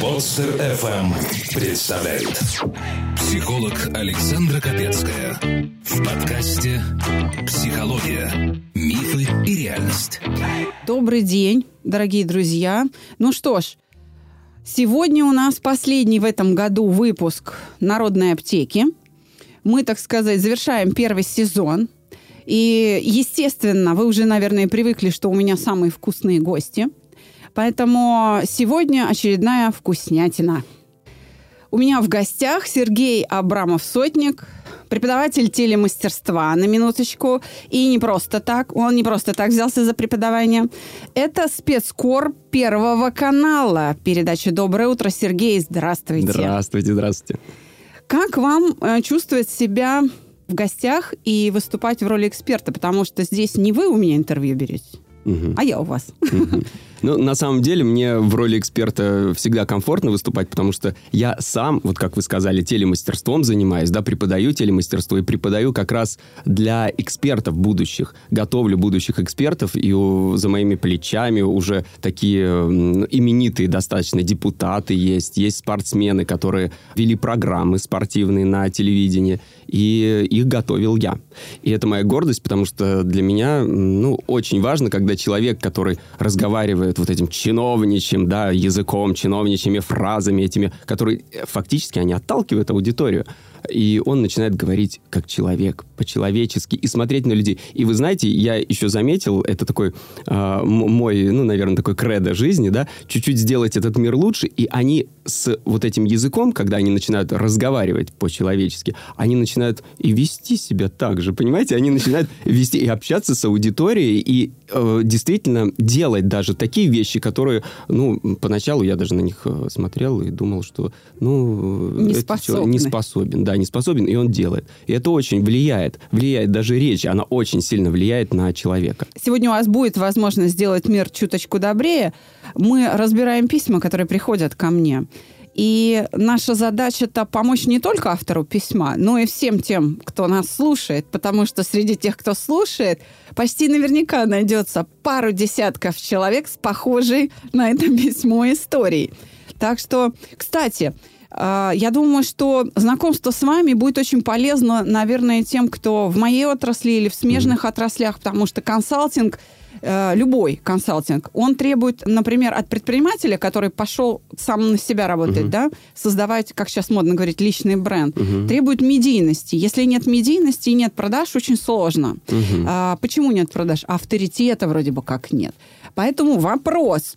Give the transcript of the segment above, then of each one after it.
Подстер FM представляет психолог Александра Капецкая в подкасте «Психология. Мифы и реальность». Добрый день, дорогие друзья. Ну что ж, сегодня у нас последний в этом году выпуск «Народной аптеки». Мы, так сказать, завершаем первый сезон. И, естественно, вы уже, наверное, привыкли, что у меня самые вкусные гости – Поэтому сегодня очередная вкуснятина. У меня в гостях Сергей Абрамов-Сотник, преподаватель телемастерства, на минуточку. И не просто так, он не просто так взялся за преподавание. Это спецкор Первого канала. Передача «Доброе утро». Сергей, здравствуйте. Здравствуйте, здравствуйте. Как вам э, чувствовать себя в гостях и выступать в роли эксперта? Потому что здесь не вы у меня интервью берете, угу. а я у вас. Угу. Ну, на самом деле, мне в роли эксперта всегда комфортно выступать, потому что я сам, вот как вы сказали, телемастерством занимаюсь, да, преподаю телемастерство и преподаю как раз для экспертов будущих. Готовлю будущих экспертов, и у, за моими плечами уже такие именитые достаточно депутаты есть, есть спортсмены, которые вели программы спортивные на телевидении, и их готовил я. И это моя гордость, потому что для меня, ну, очень важно, когда человек, который разговаривает делают вот этим чиновничьим, да, языком, чиновничьими фразами этими, которые э, фактически они отталкивают аудиторию и он начинает говорить как человек, по-человечески, и смотреть на людей. И вы знаете, я еще заметил, это такой э, мой, ну, наверное, такой кредо жизни, да, чуть-чуть сделать этот мир лучше, и они с вот этим языком, когда они начинают разговаривать по-человечески, они начинают и вести себя так же, понимаете? Они начинают вести и общаться с аудиторией, и э, действительно делать даже такие вещи, которые, ну, поначалу я даже на них э, смотрел и думал, что, ну, не, способны. не способен, да, не способен, и он делает. И это очень влияет. Влияет даже речь, она очень сильно влияет на человека. Сегодня у вас будет возможность сделать мир чуточку добрее. Мы разбираем письма, которые приходят ко мне. И наша задача-то помочь не только автору письма, но и всем тем, кто нас слушает, потому что среди тех, кто слушает, почти наверняка найдется пару десятков человек с похожей на это письмо историей. Так что, кстати, а, я думаю, что знакомство с вами будет очень полезно, наверное, тем, кто в моей отрасли или в смежных mm-hmm. отраслях, потому что консалтинг э, любой консалтинг, он требует, например, от предпринимателя, который пошел сам на себя работать, uh-huh. да, создавать, как сейчас модно говорить, личный бренд, uh-huh. требует медийности. Если нет медийности и нет продаж, очень сложно. Uh-huh. А, почему нет продаж? Авторитета вроде бы как нет. Поэтому вопрос.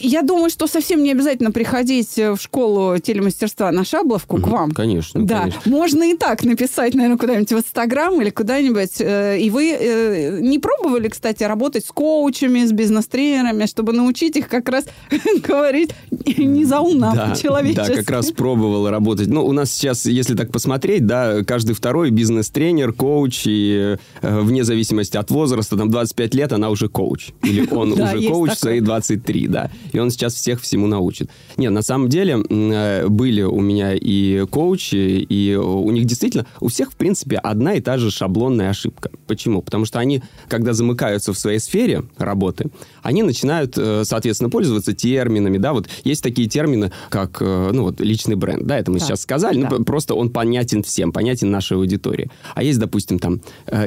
Я думаю, что совсем не обязательно приходить э, в школу телемастерства на Шабловку угу, к вам. Конечно, Да, конечно. можно и так написать, наверное, куда-нибудь в Инстаграм или куда-нибудь. Э, и вы э, не пробовали, кстати, работать с коучами, с бизнес-тренерами, чтобы научить их как раз говорить не заумно, а по-человечески? Да, как раз пробовал работать. Ну, у нас сейчас, если так посмотреть, да, каждый второй бизнес-тренер, коуч, и вне зависимости от возраста, там 25 лет, она уже коуч. Или он уже коуч в свои 23, да и он сейчас всех всему научит. Нет, на самом деле э, были у меня и коучи, и у них действительно, у всех, в принципе, одна и та же шаблонная ошибка. Почему? Потому что они, когда замыкаются в своей сфере работы, они начинают, э, соответственно, пользоваться терминами, да, вот есть такие термины, как, э, ну, вот, личный бренд, да, это мы да. сейчас сказали, да. ну, просто он понятен всем, понятен нашей аудитории. А есть, допустим, там,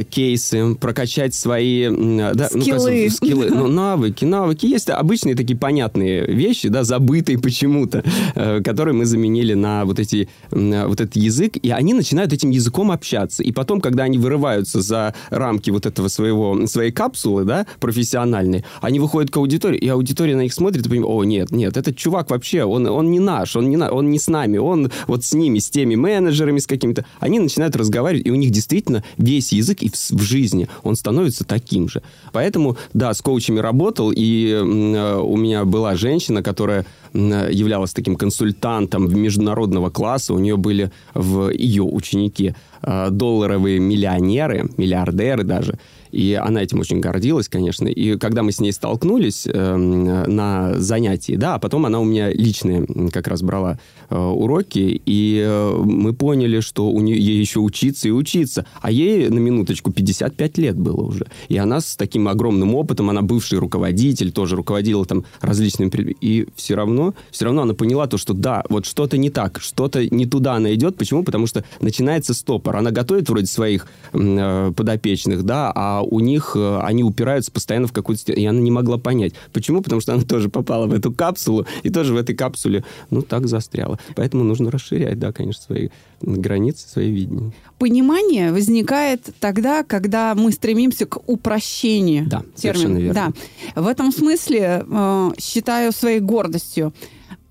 кейсы, прокачать свои, да, скиллы, ну, скиллы ну, навыки, навыки, есть обычные такие непонятные вещи, да, забытые почему-то, э, которые мы заменили на вот, эти, вот этот язык, и они начинают этим языком общаться. И потом, когда они вырываются за рамки вот этого своего, своей капсулы, да, профессиональной, они выходят к аудитории, и аудитория на них смотрит и понимает, о, нет, нет, этот чувак вообще, он, он не наш, он не, на, он не с нами, он вот с ними, с теми менеджерами, с какими-то. Они начинают разговаривать, и у них действительно весь язык и в, в жизни, он становится таким же. Поэтому, да, с коучами работал, и э, у меня была женщина, которая являлась таким консультантом международного класса. У нее были в ее ученики а, долларовые миллионеры, миллиардеры даже. И она этим очень гордилась, конечно. И когда мы с ней столкнулись э, на занятии, да, а потом она у меня личные как раз брала э, уроки, и э, мы поняли, что у нее ей еще учиться и учиться. А ей, на минуточку, 55 лет было уже. И она с таким огромным опытом, она бывший руководитель, тоже руководила там различными... И все равно, все равно она поняла то, что да, вот что-то не так, что-то не туда она идет. Почему? Потому что начинается стопор. Она готовит вроде своих э, подопечных, да, а у них э, они упираются постоянно в какую-то. И она не могла понять. Почему? Потому что она тоже попала в эту капсулу, и тоже в этой капсуле, ну, так застряла. Поэтому нужно расширять, да, конечно, свои границы, свои видения. Понимание возникает тогда, когда мы стремимся к упрощению. Да, совершенно верно. Да. В этом смысле э, считаю своей гордостью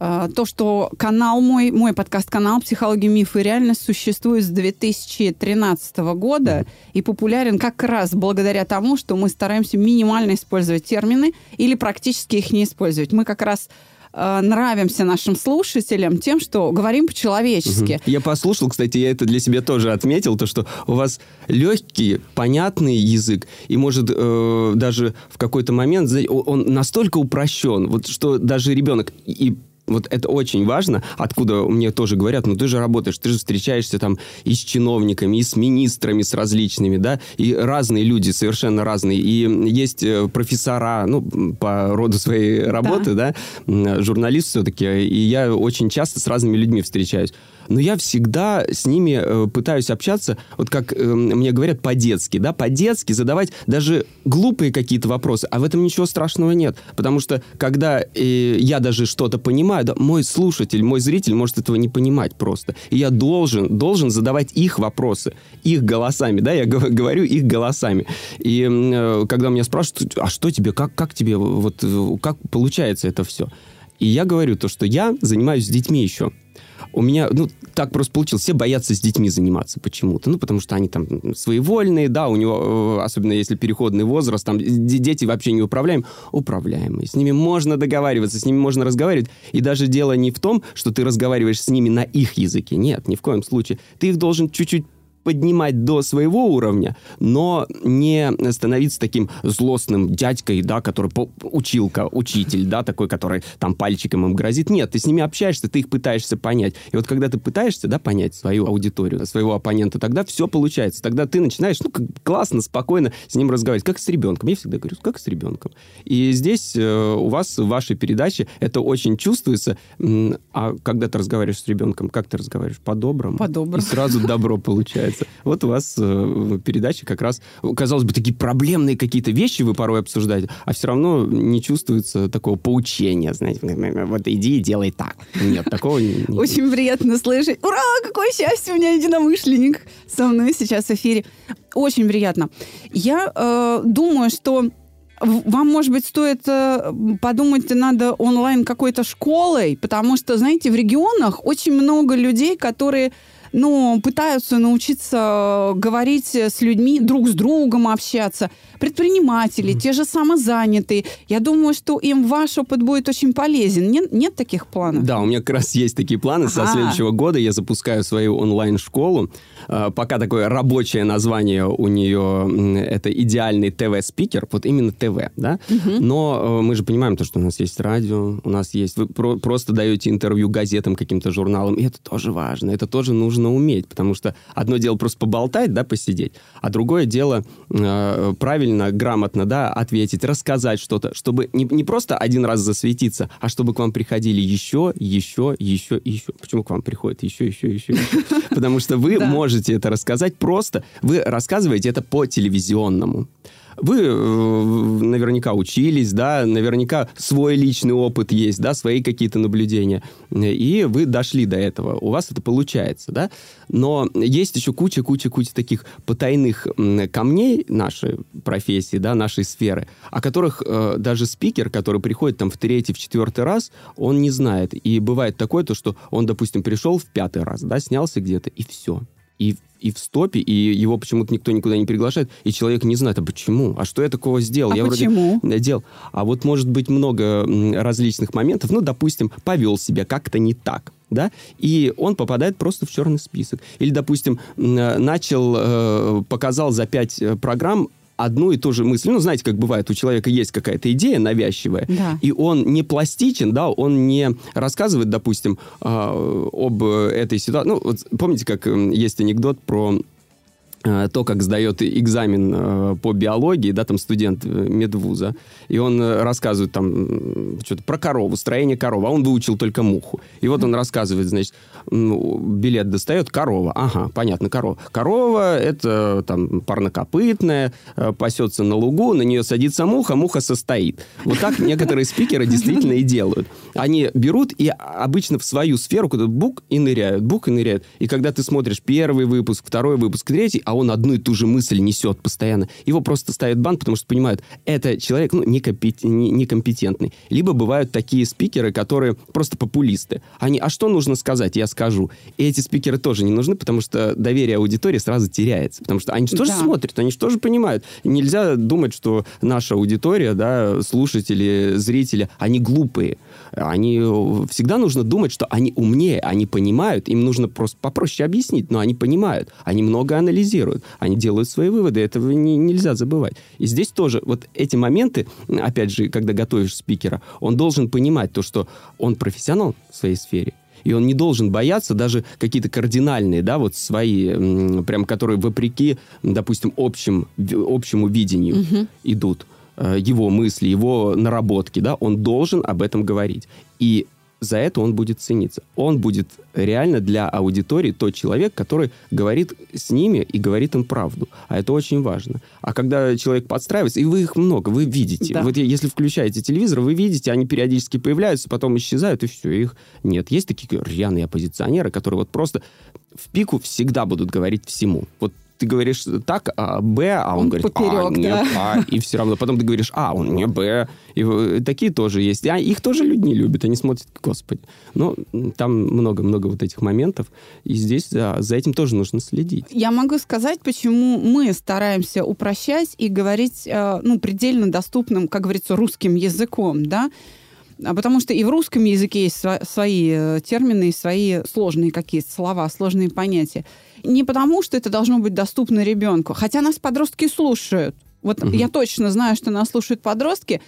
то, что канал мой, мой подкаст-канал «Психология, мифы и реальность» существует с 2013 года и популярен как раз благодаря тому, что мы стараемся минимально использовать термины или практически их не использовать. Мы как раз э, нравимся нашим слушателям тем, что говорим по-человечески. Угу. Я послушал, кстати, я это для себя тоже отметил, то, что у вас легкий, понятный язык, и может э, даже в какой-то момент он настолько упрощен, вот что даже ребенок и вот это очень важно, откуда мне тоже говорят, ну ты же работаешь, ты же встречаешься там и с чиновниками, и с министрами, с различными, да, и разные люди, совершенно разные. И есть э, профессора, ну, по роду своей работы, да, да журналист все-таки, и я очень часто с разными людьми встречаюсь но я всегда с ними э, пытаюсь общаться, вот как э, мне говорят, по-детски, да, по-детски задавать даже глупые какие-то вопросы, а в этом ничего страшного нет, потому что когда э, я даже что-то понимаю, да, мой слушатель, мой зритель может этого не понимать просто, и я должен, должен задавать их вопросы, их голосами, да, я говорю их голосами, и э, когда меня спрашивают, а что тебе, как, как тебе, вот, как получается это все, и я говорю то, что я занимаюсь с детьми еще, у меня, ну, так просто получилось. Все боятся с детьми заниматься почему-то. Ну, потому что они там своевольные, да, у него, э, особенно если переходный возраст, там дети вообще не управляем. Управляемые. С ними можно договариваться, с ними можно разговаривать. И даже дело не в том, что ты разговариваешь с ними на их языке. Нет, ни в коем случае. Ты их должен чуть-чуть поднимать до своего уровня, но не становиться таким злостным дядькой, да, который училка, учитель, да, такой, который там пальчиком им грозит. Нет, ты с ними общаешься, ты их пытаешься понять. И вот когда ты пытаешься, да, понять свою аудиторию, своего оппонента, тогда все получается. Тогда ты начинаешь, ну, классно, спокойно с ним разговаривать, как с ребенком. Я всегда говорю, как с ребенком. И здесь э, у вас в вашей передаче это очень чувствуется. А когда ты разговариваешь с ребенком, как ты разговариваешь? По-доброму. По-доброму. И сразу добро получается получается. Вот у вас э, передача как раз, казалось бы, такие проблемные какие-то вещи вы порой обсуждаете, а все равно не чувствуется такого поучения, знаете, вот иди и делай так. Нет, такого не... Очень приятно слышать. Ура, какое счастье, у меня единомышленник со мной сейчас в эфире. Очень приятно. Я э, думаю, что вам, может быть, стоит э, подумать, надо онлайн какой-то школой, потому что, знаете, в регионах очень много людей, которые ну, пытаются научиться говорить с людьми, друг с другом общаться. Предприниматели, mm те же самозанятые. Я думаю, что им ваш опыт будет очень полезен. Нет, нет таких планов? Да, у меня как раз есть такие планы. Со следующего года я запускаю свою онлайн-школу. А, пока такое рабочее название у нее это идеальный ТВ-спикер. Вот именно ТВ, да? Угу. Но э, мы же понимаем то, что у нас есть радио, у нас есть... Вы просто даете интервью газетам, каким-то журналам. И это тоже важно. Это тоже нужно уметь, потому что одно дело просто поболтать, да, посидеть, а другое дело э, правильно, грамотно, да, ответить, рассказать что-то, чтобы не, не просто один раз засветиться, а чтобы к вам приходили еще, еще, еще еще. Почему к вам приходит еще, еще, еще, еще? Потому что вы можете это рассказать просто, вы рассказываете это по телевизионному. Вы э, наверняка учились, да, наверняка свой личный опыт есть, да, свои какие-то наблюдения, и вы дошли до этого, у вас это получается, да, но есть еще куча-куча-куча таких потайных камней нашей профессии, да, нашей сферы, о которых э, даже спикер, который приходит там в третий, в четвертый раз, он не знает. И бывает такое, то, что он, допустим, пришел в пятый раз, да, снялся где-то, и все. И и в стопе, и его почему-то никто никуда не приглашает, и человек не знает, а почему, а что я такого сделал? А я почему? вроде делал. А вот может быть много различных моментов, ну, допустим, повел себя как-то не так, да, и он попадает просто в черный список. Или, допустим, начал, э, показал за пять э, программ одну и ту же мысль. Ну, знаете, как бывает, у человека есть какая-то идея навязчивая, Да. и он не пластичен, да, он не рассказывает, допустим, а, об этой ситуации. Ну, вот помните, как м, есть анекдот про то, как сдает экзамен э, по биологии, да, там студент э, медвуза, и он э, рассказывает там что-то про корову, строение коровы, а он выучил только муху. И вот он рассказывает, значит, билет достает, корова, ага, понятно, корова. Корова – это там парнокопытная, э, пасется на лугу, на нее садится муха, муха состоит. Вот так некоторые спикеры действительно и делают. Они берут и обычно в свою сферу куда бук и ныряют, бук и ныряют. И когда ты смотришь первый выпуск, второй выпуск, третий, а он одну и ту же мысль несет постоянно, его просто ставят бан, потому что понимают, это человек ну, некомпет- не- некомпетентный. Либо бывают такие спикеры, которые просто популисты. Они, а что нужно сказать, я скажу. И эти спикеры тоже не нужны, потому что доверие аудитории сразу теряется. Потому что они же тоже Да. смотрят, они же тоже понимают. Нельзя думать, что наша аудитория, да, слушатели, зрители, они глупые. Они э, всегда нужно думать, что они умнее, они понимают, им нужно просто попроще объяснить, но они понимают, они много анализируют, они делают свои выводы, этого не- нельзя забывать. И здесь тоже вот эти моменты, опять же, когда готовишь спикера, он должен понимать то, что он профессионал в своей сфере, и он не должен бояться даже какие-то кардинальные, да, вот свои, прям которые вопреки, допустим, общим, общему видению идут э, его мысли, его наработки, да, он должен об этом говорить. И за это он будет цениться. Он будет реально для аудитории тот человек, который говорит с ними и говорит им правду. А это очень важно. А когда человек подстраивается, и вы их много, вы видите. Да. Вот если включаете телевизор, вы видите, они периодически появляются, потом исчезают, и все, их нет. Есть такие рьяные оппозиционеры, которые вот просто в пику всегда будут говорить всему. Вот ты говоришь так, а Б, а он, Он говорит, а, поперек, не да. А, и все равно. Потом ты говоришь, а, он не Б. И э, такие тоже есть. А их тоже люди не любят, они смотрят, господи. Но там много-много вот этих моментов, и здесь за, за этим тоже нужно следить. Я могу сказать, почему мы стараемся упрощать и говорить э, ну, предельно доступным, как говорится, русским языком, да, А потому что и в русском языке есть свои э, термины, свои сложные какие-то слова, сложные понятия. Не потому, что это должно быть доступно ребенку, хотя нас подростки слушают. Вот Мгм. я точно знаю, что нас слушают подростки.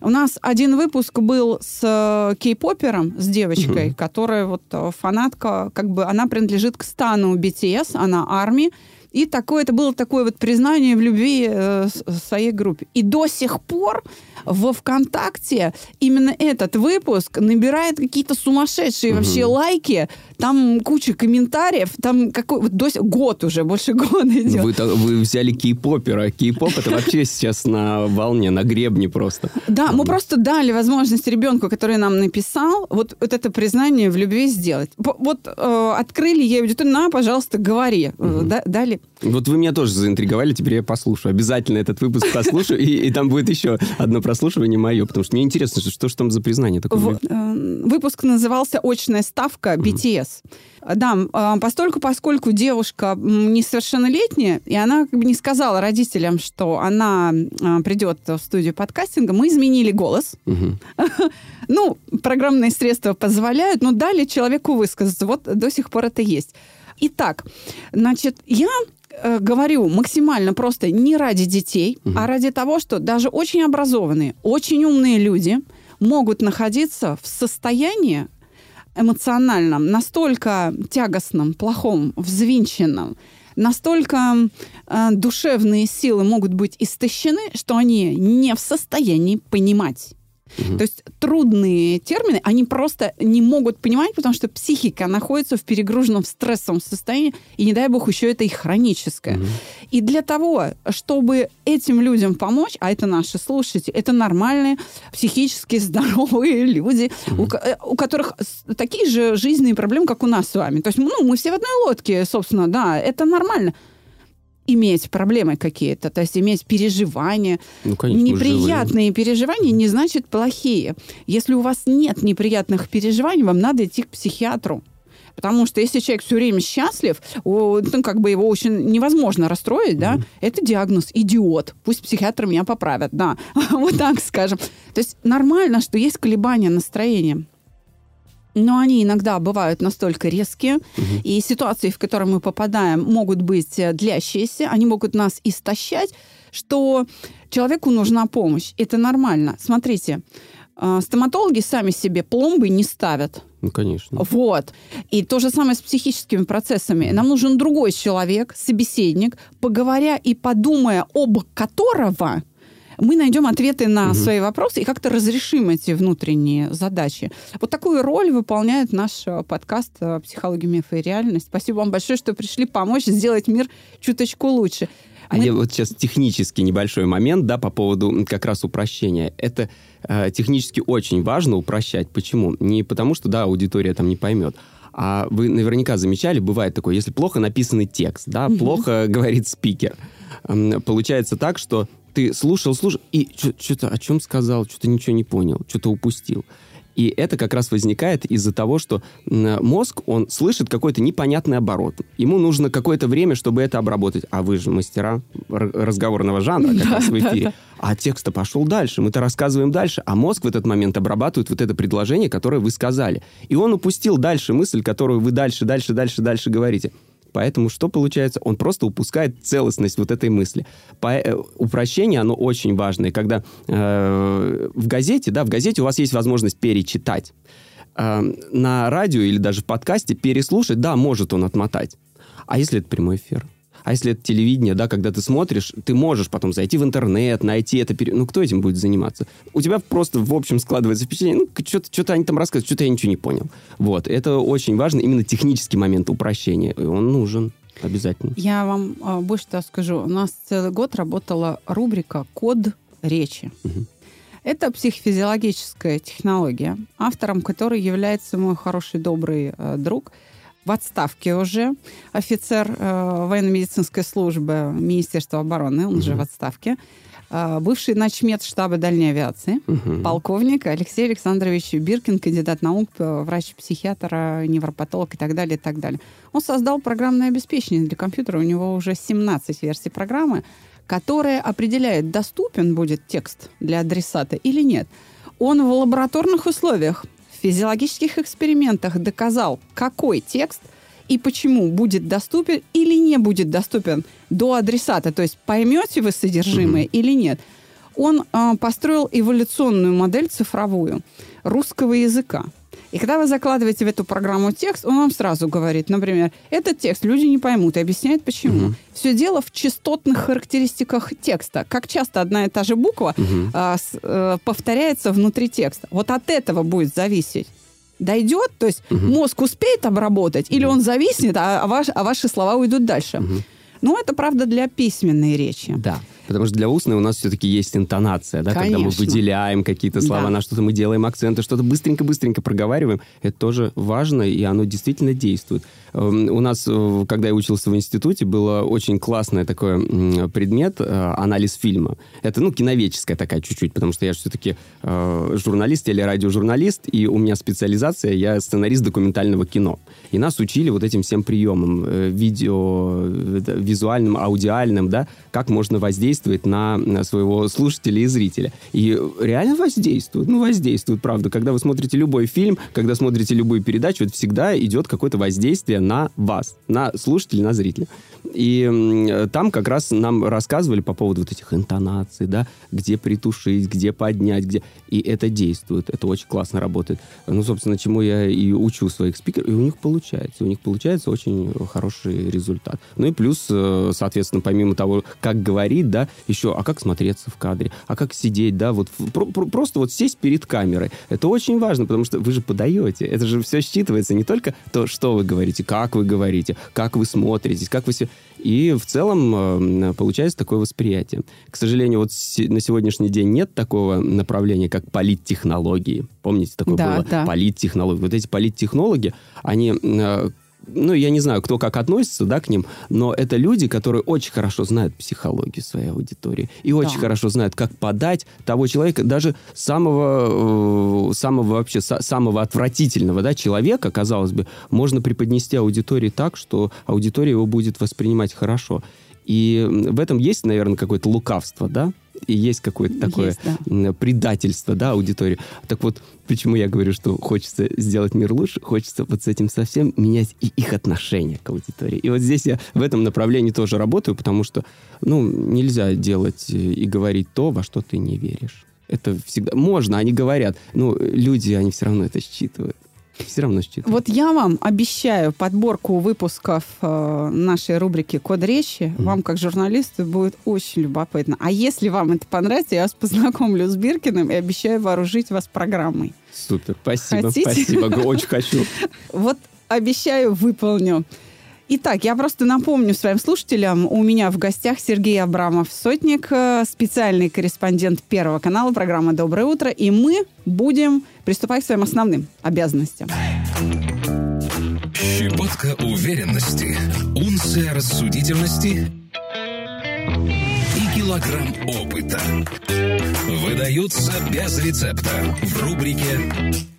У нас один выпуск был с э, кей-попером, с девочкой, Мгм. которая вот э, фанатка, как бы она принадлежит к стану BTS, она армии. И такое, это было такое вот признание в любви э, своей группе. И до сих пор во ВКонтакте именно этот выпуск набирает какие-то сумасшедшие Мгм. вообще лайки, там куча комментариев, там какой вот до год уже, больше года идет. Вы, вы взяли кей-попера. Кей-поп это вообще сейчас на волне, на гребне просто. Да, мы просто дали возможность ребенку, который нам написал, вот, вот это признание в любви сделать. Вот э, открыли ей аудиторию, на, пожалуйста, говори. Э, да- дали. Вот вы меня тоже заинтриговали, теперь я послушаю. Обязательно этот выпуск послушаю, и, и там будет еще одно прослушивание мое, потому что мне интересно, что, что же там за признание такое. В- э, выпуск назывался «Очная ставка BTS». Да, э, постольку, поскольку девушка несовершеннолетняя, и она как бы не сказала родителям, что она э, придет в студию подкастинга, мы изменили голос. Мгм. Ну, программные средства позволяют, но дали человеку высказаться. Вот до сих пор это есть. Итак, значит, я э, говорю максимально просто не ради детей, Мгм. а ради того, что даже очень образованные, очень умные люди могут находиться в состоянии эмоциональном, настолько тягостном, плохом, взвинченном, настолько э, душевные силы могут быть истощены, что они не в состоянии понимать. То есть трудные термины, они просто не могут понимать, потому что психика находится в перегруженном стрессовом состоянии, и не дай бог еще это и хроническое. И для того, чтобы этим людям помочь, а это наши слушатели, это нормальные, психически здоровые люди, у, э, у которых такие же жизненные проблемы, как у нас с вами. То есть, ну, мы все в одной лодке, собственно, да, это нормально. Иметь проблемы какие-то, то есть иметь переживания, Ну, конечно. Неприятные переживания не значит плохие. Если у вас нет неприятных переживаний, вам надо идти к психиатру. Потому что если человек все время счастлив, ну, как бы его очень невозможно расстроить, да, это диагноз идиот. Пусть психиатры меня поправят, да, вот так скажем. То есть нормально, что есть колебания настроения. Но они иногда бывают настолько резкие, угу. и ситуации, в которые мы попадаем, могут быть э, длящиеся, они могут нас истощать, что человеку нужна помощь. Это нормально. Смотрите, э, стоматологи сами себе пломбы не ставят. Ну, конечно. Вот. И то же самое с психическими процессами. Нам нужен другой человек, собеседник, поговоря и подумая, об которого мы найдем ответы на угу. свои вопросы и как-то разрешим эти внутренние задачи. Вот такую роль выполняет наш э, подкаст э, «Психология, мифы и реальность». Спасибо вам большое, что пришли помочь сделать мир чуточку лучше. А мы... я вот сейчас технически небольшой момент, да, по поводу как раз упрощения. Это э, технически очень важно упрощать. Почему? Не потому, что, да, аудитория там не поймет, а вы наверняка замечали, бывает такое, если плохо написанный текст, да, плохо говорит спикер, получается так, что ты слушал, слушал, и что-то о чем сказал, что-то ничего не понял, что-то упустил. И это как раз возникает из-за того, что мозг, он слышит какой-то непонятный оборот. Ему нужно какое-то время, чтобы это обработать. А вы же мастера разговорного жанра, как раз в эфире. А текст-то пошел дальше, мы-то рассказываем дальше, а мозг в этот момент обрабатывает вот это предложение, которое вы сказали. И он упустил дальше мысль, которую вы дальше, дальше, дальше, дальше говорите. Поэтому что получается? Он просто упускает целостность вот этой мысли. По, э, упрощение, оно очень важное. Когда э, в газете, да, в газете у вас есть возможность перечитать. Э, на радио или даже в подкасте переслушать, да, может он отмотать. А если это прямой эфир? А если это телевидение, да, когда ты смотришь, ты можешь потом зайти в интернет, найти это. Ну, кто этим будет заниматься? У тебя просто, в общем, складывается впечатление, ну, что-то, что-то они там рассказывают, что-то я ничего не понял. Вот. Это очень важно, именно технический момент упрощения. И он нужен. Обязательно. Я вам э, больше того скажу. У нас целый год работала рубрика «Код речи». Угу. Это психофизиологическая технология, автором которой является мой хороший, добрый э, друг – в отставке уже, офицер э, военно-медицинской службы Министерства обороны, он угу. же в отставке, э, бывший начмет штаба дальней авиации, угу. полковник Алексей Александрович Биркин, кандидат наук, э, врач-психиатр, невропатолог и так далее, и так далее. Он создал программное обеспечение для компьютера, у него уже 17 версий программы, которая определяет, доступен будет текст для адресата или нет. Он в лабораторных условиях физиологических экспериментах доказал, какой текст и почему будет доступен или не будет доступен до адресата. То есть поймете вы содержимое mm-hmm. или нет. Он э, построил эволюционную модель цифровую русского языка. И когда вы закладываете в эту программу текст, он вам сразу говорит, например, этот текст люди не поймут и объясняет почему. Угу. Все дело в частотных характеристиках текста. Как часто одна и та же буква угу. а, с, а, повторяется внутри текста. Вот от этого будет зависеть дойдет, то есть угу. мозг успеет обработать, или он зависнет, а, а, ваш, а ваши слова уйдут дальше. Угу. Ну, это правда для письменной речи. Да. Потому что для устной у нас все-таки есть интонация, да, Конечно. когда мы выделяем какие-то слова, да. на что-то мы делаем акценты, что-то быстренько-быстренько проговариваем. Это тоже важно, и оно действительно действует. Эм, у нас, э, когда я учился в институте, было очень классный такой предмет э, анализ фильма. Это, ну, киновеческая такая чуть-чуть, потому что я же все-таки э, журналист или радиожурналист, и у меня специализация, я сценарист документального кино. И нас учили вот этим всем приемам, видео, визуальным, аудиальным, да, как можно воздействовать на, на своего слушателя и зрителя. И реально воздействует, ну, воздействует, правда. Когда вы смотрите любой фильм, когда смотрите любую передачу, это всегда идет какое-то воздействие на вас, на слушателей, на зрителя. И там как раз нам рассказывали по поводу вот этих интонаций, да, где притушить, где поднять, где... И это действует, это очень классно работает. Ну, собственно, чему я и учу своих спикеров, и у них получается. У них получается очень хороший результат. Ну и плюс, э, соответственно, помимо того, как говорить, да, еще, а как смотреться в кадре, а как сидеть, да, вот про про просто вот сесть перед камерой. Это очень важно, потому что вы же подаете. Это же все считывается не только то, что вы говорите, как вы говорите, как вы смотритесь, как вы все... И в целом э, получается такое восприятие. К сожалению, вот на сегодняшний день нет такого направления, как политтехнологии. Помните, такое да, было? Да. Политтехнологии. Вот эти политтехнологи, они э, ну, я не знаю, кто как относится, да, к ним, но это люди, которые очень хорошо знают психологию своей аудитории и очень да. хорошо знают, как подать того человека, даже самого, э, самого вообще, самого отвратительного, да, человека, казалось бы, можно преподнести аудитории так, что аудитория его будет воспринимать хорошо. И в этом есть, наверное, какое-то лукавство, да, и есть какое-то такое Есть, да. предательство, да, аудитории. Так вот, почему я говорю, что хочется сделать мир лучше, хочется вот с этим совсем менять и их отношение к аудитории. И вот здесь я в этом направлении тоже работаю, потому что, ну, нельзя делать э, и говорить то, во что ты не веришь. Это всегда... Можно, они говорят, но люди, они все равно это считывают. Все равно считывают. Вот я вам обещаю подборку выпусков э, нашей рубрики «Код речи». Вам, как журналисту, будет очень любопытно. А если вам это понравится, я вас познакомлю с Биркиным и обещаю вооружить вас программой. Супер, спасибо, Хотите? спасибо, очень хочу. Вот обещаю, выполню. Итак, я просто напомню своим слушателям, у меня в гостях Сергей Абрамов, сотник, э, специальный корреспондент Первого канала программы «Доброе утро», и мы будем приступать к своим основным обязанностям. Щепотка уверенности, унция рассудительности и килограмм опыта. Выдаются без рецепта в рубрике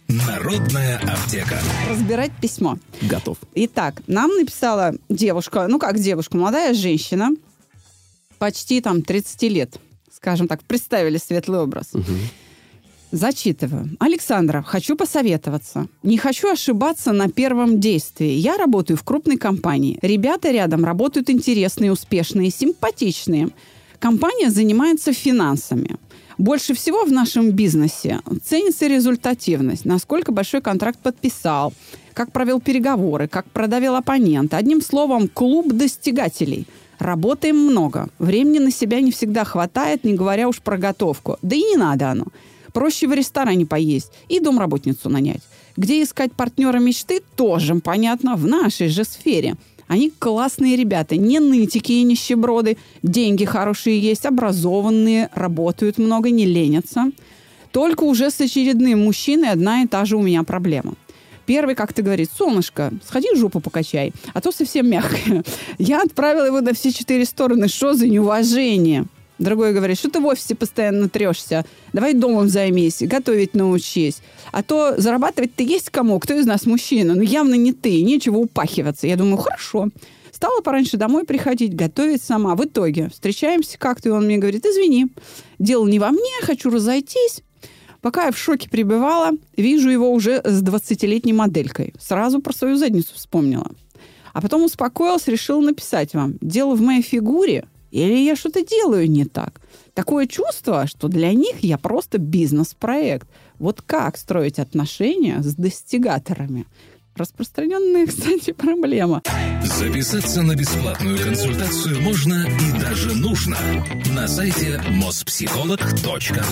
«Народная аптека». Разбирать письмо. Готов. Итак, нам написала девушка, ну как девушка, молодая женщина, почти там 30 лет, скажем так, представили светлый образ. Зачитываю. Александра, хочу посоветоваться. Не хочу ошибаться на первом действии. Я работаю в крупной компании. Ребята рядом работают интересные, успешные, симпатичные. Компания занимается финансами. Больше всего в нашем бизнесе ценится результативность, насколько большой контракт подписал, как провел переговоры, как продавил оппонента. Одним словом, клуб достигателей. Работаем много. Времени на себя не всегда хватает, не говоря уж про готовку. Да и не надо оно. Проще в ресторане поесть и домработницу нанять. Где искать партнера мечты, тоже понятно, в нашей же сфере. Они классные ребята, не нытики и нищеброды, деньги хорошие есть, образованные, работают много, не ленятся. Только уже с очередным мужчиной одна и та же у меня проблема. Первый как-то говорит, солнышко, сходи жопу покачай, а то совсем мягкое. Я отправила его на все четыре стороны. Что за неуважение? Другой говорит, что ты в офисе постоянно трешься, давай домом займись, готовить научись. А то зарабатывать-то есть кому, кто из нас мужчина, но явно не ты, нечего упахиваться. Я думаю, хорошо. Стала пораньше домой приходить, готовить сама. В итоге встречаемся как-то, и он мне говорит, извини, дело не во мне, хочу разойтись. Пока я в шоке пребывала, вижу его уже с 20-летней моделькой. Сразу про свою задницу вспомнила. А потом успокоился, решил написать вам. Дело в моей фигуре или я что-то делаю не так? Такое чувство, что для них я просто бизнес-проект. Вот как строить отношения с достигаторами? Распространенная, кстати, проблема. Записаться на бесплатную консультацию можно и даже нужно на сайте mospsycholog.ru.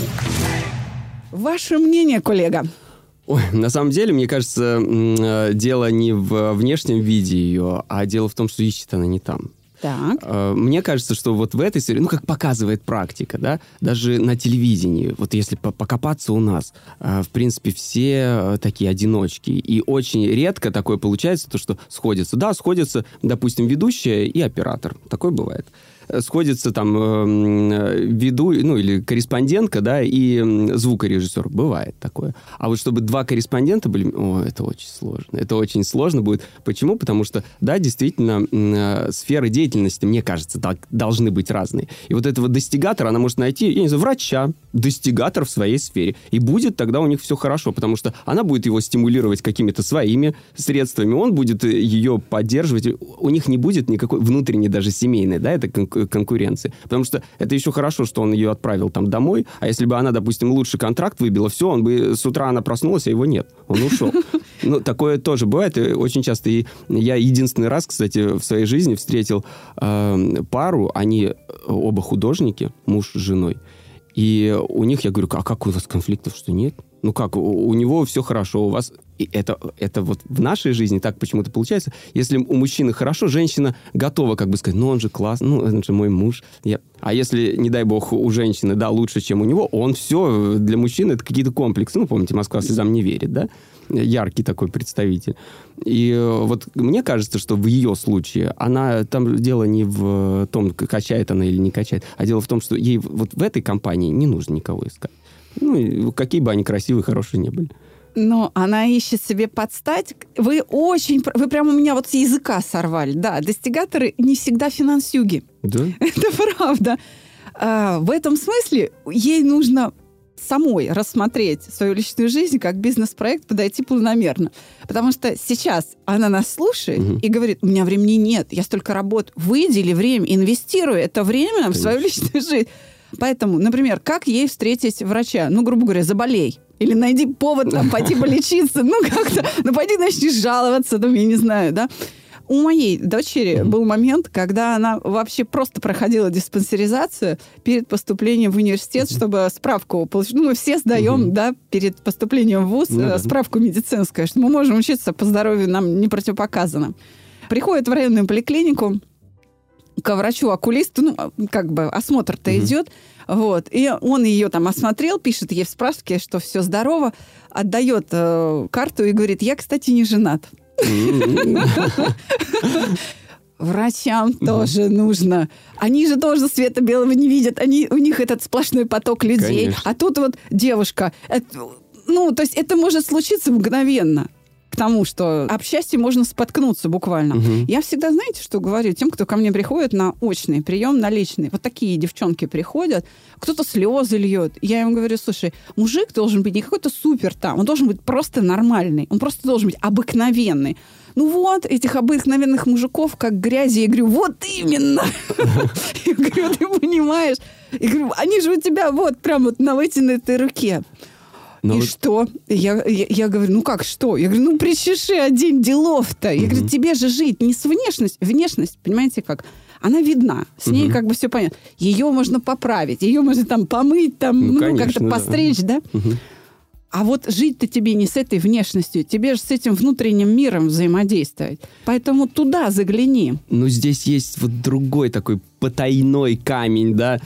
Ваше мнение, коллега? Ой, на самом деле, мне кажется, э, дело не в внешнем виде ее, а дело в том, что ищет она не там. Так. Э, Мне кажется, что вот в этой истории, ну, как показывает практика, да, даже на телевидении, вот если по- покопаться у нас, э, в принципе, все э, такие одиночки. И очень редко такое получается, то, что сходятся. Да, сходятся, допустим, ведущая и оператор. Такое бывает. Э, Сходится там эм, э, веду, ну, или корреспондентка, да, и звукорежиссер. Бывает такое. А вот чтобы два корреспондента были, о, это очень сложно. Это очень сложно будет. Почему? Потому что, да, действительно, э, сферы деятельности, мне кажется, должны быть разные. И вот этого достигатора она может найти, я не знаю, врача, достигатор в своей сфере. И будет тогда у них все хорошо, потому что она будет его стимулировать какими-то своими средствами, он будет ее поддерживать. У них не будет никакой внутренней даже семейной, да, это конкуренции. Потому что это еще хорошо, что он ее отправил там домой, а если бы она, допустим, лучший контракт выбила, все, он бы с утра она проснулась, а его нет. Он ушел. Ну, такое тоже бывает, и очень часто. И я единственный раз, кстати, в своей жизни встретил э, пару, они оба художники, муж с женой. И у них, я говорю, а как у вас конфликтов, что нет? Ну как, у, у него все хорошо, у вас... И это, это вот в нашей жизни так почему-то получается. Если у мужчины хорошо, женщина готова как бы сказать, ну он же классный, ну он же мой муж. Я... А если, не дай бог, у женщины, да, лучше, чем у него, он все, для мужчины это какие-то комплексы. Ну, помните, Москва слезам не верит, да? Яркий такой представитель. И э, вот мне кажется, что в ее случае она там дело не в том, качает она или не качает, а дело в том, что ей вот в этой компании не нужно никого искать. Ну, какие бы они красивые, хорошие не были. Но она ищет себе подстать. Вы очень... Вы прямо у меня вот с языка сорвали. Да, достигаторы не всегда финансюги. Да? Это правда. а, в этом смысле ей нужно самой рассмотреть свою личную жизнь как бизнес-проект, подойти планомерно. Потому что сейчас она нас слушает угу. и говорит, у меня времени нет, я столько работаю. Выдели время, инвестируй это время Конечно. в свою личную жизнь. Поэтому, например, как ей встретить врача? Ну, грубо говоря, заболей. Или найди повод там пойти полечиться. Ну, как-то, ну, пойди начни жаловаться, там, я не знаю, да. У моей дочери был момент, когда она вообще просто проходила диспансеризацию перед поступлением в университет, чтобы справку получить. Ну, мы все сдаем, да, перед поступлением в ВУЗ ну справку медицинскую, что мы можем учиться по здоровью, нам не противопоказано. Приходит в районную поликлинику, к врачу-окулисту, ну, как бы осмотр-то угу. идет, вот, и он ее там осмотрел, пишет ей в справке, что все здорово, отдает э, карту и говорит, я, кстати, не женат. Врачам тоже нужно. Они же тоже света белого не видят. Они, у них этот сплошной поток людей. Конечно. А тут вот девушка. Это, ну, то есть это может случиться мгновенно тому, что об счастье можно споткнуться буквально. Угу. Я всегда, знаете, что говорю тем, кто ко мне приходит на очный прием, на личный. Вот такие девчонки приходят, кто-то слезы льет. Я им говорю, слушай, мужик должен быть не какой-то супер там, он должен быть просто нормальный, он просто должен быть обыкновенный. Ну вот, этих обыкновенных мужиков, как грязи. Я говорю, вот именно. Я говорю, ты понимаешь? Я говорю, они же у тебя вот прям вот на вытянутой руке. Но и вот... что? Я, я, я говорю, ну как что? Я говорю, ну причеши один делов-то. Я угу. говорю, тебе же жить не с внешностью. Внешность, понимаете как? Она видна, с ней угу. как бы все понятно. Ее можно поправить, ее можно там помыть, там, ну, ну как-то постричь, да? да? Угу. А вот жить-то тебе не с этой внешностью, тебе же с этим внутренним миром взаимодействовать. Поэтому туда загляни. Ну, здесь есть вот другой такой потайной камень, да,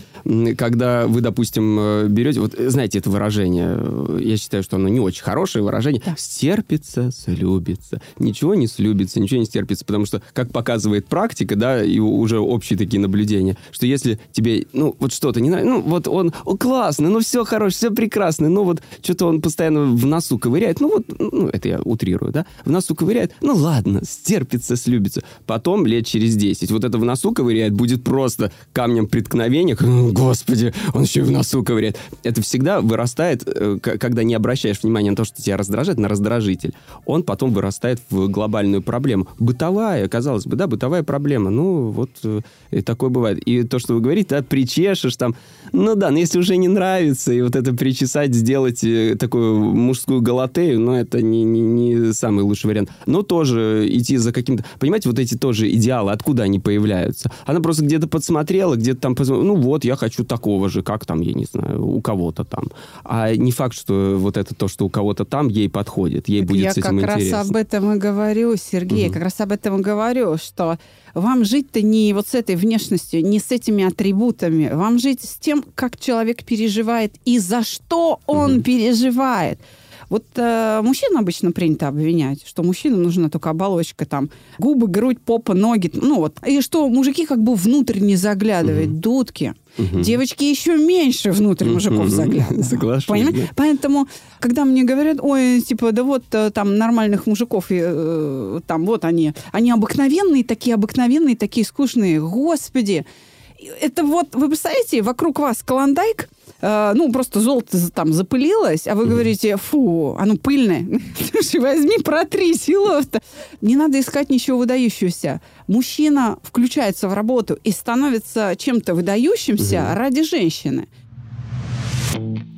когда вы, допустим, э, берете, вот знаете это выражение, э, я считаю, что оно не очень хорошее выражение, да. стерпится, слюбится, ничего не слюбится, ничего не стерпится, потому что, как показывает практика, да, и уже общие такие наблюдения, что если тебе, ну, вот что-то не нравится, ну, вот он, он классный, ну, все хорошо, все прекрасно, ну, вот что-то он постоянно в носу ковыряет, ну, вот, ну, это я утрирую, да, в носу ковыряет, ну, ладно, стерпится, слюбится, потом лет через 10, вот это в носу ковыряет будет просто просто камнем преткновения, господи, он еще и в носу ковыряет. Это всегда вырастает, э, когда не обращаешь внимания на то, что тебя раздражает, на раздражитель. Он потом вырастает в глобальную проблему. Бытовая, казалось бы, да, бытовая проблема. Ну, вот э, и такое бывает. И то, что вы говорите, да, причешешь там, ну да, но если уже не нравится, и вот это причесать, сделать э, такую мужскую галатею, ну, это не, не, не самый лучший вариант. Но тоже идти за каким-то... Понимаете, вот эти тоже идеалы, откуда они появляются? Она просто где-то подсмотрела, где-то там... Ну, вот, я хочу такого же, как там, я не знаю, у кого-то там. А не факт, что вот это то, что у кого-то там, ей подходит, ей так будет с этим интересно. Я как раз об этом и говорю, Сергей, угу. как раз об этом и говорю, что вам жить-то не вот с этой внешностью, не с этими атрибутами. Вам жить с тем, как человек переживает и за что он угу. переживает. Вот э, мужчин обычно принято обвинять, что мужчинам нужна только оболочка, там, губы, грудь, попа, ноги, ну вот. И что мужики как бы внутрь не заглядывают, угу. дудки. Угу. Девочки еще меньше внутрь мужиков заглядывают. Соглашусь. Понимаете? Да. Поэтому, когда мне говорят, ой, типа, да вот э, там нормальных мужиков, э, там вот они, они обыкновенные, такие обыкновенные, такие скучные, господи. Это вот, вы представляете, вокруг вас клондайк, э, ну, просто золото там запылилось, а вы говорите, фу, оно пыльное. Слушай, возьми, протри, силов-то. Не надо искать ничего выдающегося. Мужчина включается в работу и становится чем-то выдающимся ради женщины.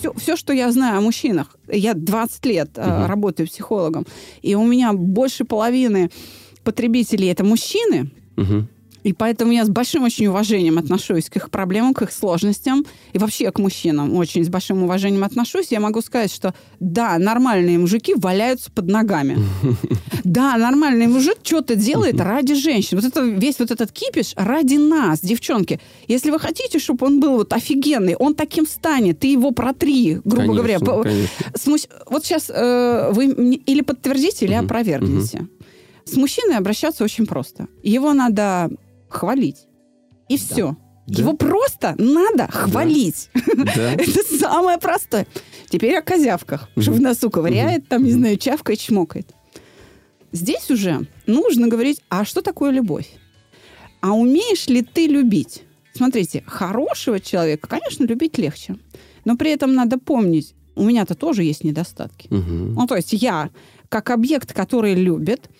все, все, что я знаю о мужчинах, я 20 лет угу. работаю психологом, и у меня больше половины потребителей это мужчины. Угу. И поэтому я с большим очень уважением отношусь к их проблемам, к их сложностям. И вообще к мужчинам очень с большим уважением отношусь. Я могу сказать, что да, нормальные мужики валяются под ногами. Да, нормальный мужик что-то делает ради женщин. Вот это весь вот этот кипиш ради нас, девчонки. Если вы хотите, чтобы он был вот офигенный, он таким станет, ты его протри, грубо Конечно, говоря. конечно. Смущ- Вот сейчас э, вы или подтвердите, или опровергнете. С мужчиной обращаться очень просто. Его надо хвалить. И все. Да. Его просто надо хвалить. Да. Это самое простое. Теперь о козявках. Что в носу ковыряет, там, не знаю, чавкает, чмокает. Здесь уже нужно говорить, а что такое любовь? А умеешь ли ты любить? Смотрите, хорошего человека, конечно, любить легче. Но при этом надо помнить, у меня-то тоже есть недостатки. Мгм. Ну, то есть я, как объект, который любит,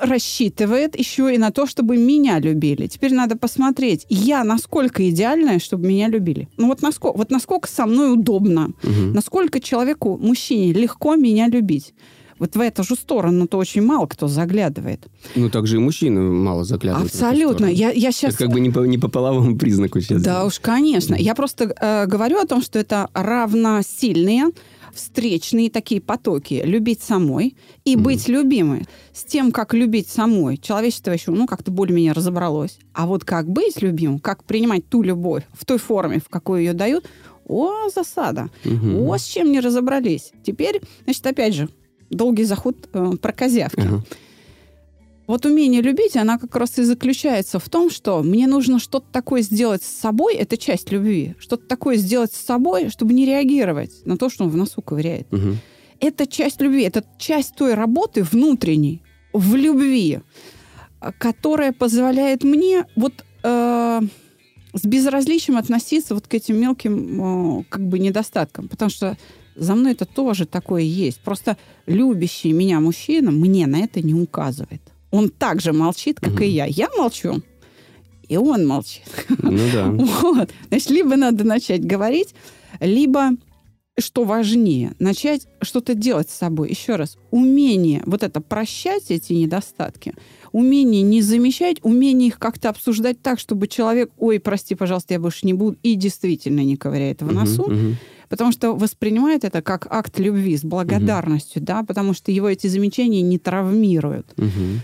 рассчитывает еще и на то, чтобы меня любили. Теперь надо посмотреть, я насколько идеальная, чтобы меня любили. Ну вот насколько, вот насколько со мной удобно, Мгм. насколько человеку, мужчине, легко меня любить. Вот в эту же сторону-то очень мало кто заглядывает. Ну, также и мужчины мало заглядывают. Абсолютно. Я, я сейчас... Это как бы не по, не по половому признаку сейчас. Да уж, конечно. Я просто э, говорю о том, что это равносильные встречные такие потоки. Любить самой и быть любимой. С тем, как любить самой, человечество еще, ну, как-то более-менее разобралось. А вот как быть любимым, как принимать ту любовь в той форме, в какой ее дают, о, засада. Мгм. О, с чем не разобрались. Теперь, значит, опять же, долгий заход э, про козявки. Ага. Вот умение любить, она как раз и заключается в том, что мне нужно что-то такое сделать с собой, это часть любви, что-то такое сделать с собой, чтобы не реагировать на то, что он в носу ковыряет. Мгм. Это часть любви, это часть той работы внутренней, в любви, которая позволяет мне вот э, с безразличием относиться вот к этим мелким э, как бы недостаткам. Потому что за мной это тоже такое есть. Просто любящий меня мужчина мне на это не указывает. Он так же молчит, как и я. Я молчу, и он молчит. Ну да. Вот. Значит, либо надо начать говорить, либо, что важнее, начать что-то делать с собой. Еще раз, умение вот это прощать эти недостатки, умение не замечать, умение их как-то обсуждать так, чтобы человек, ой, прости, пожалуйста, я больше не буду, и действительно не ковыряет в носу, мгм. потому что воспринимает это как акт любви с благодарностью, да, потому что его эти замечания не травмируют. Мгм.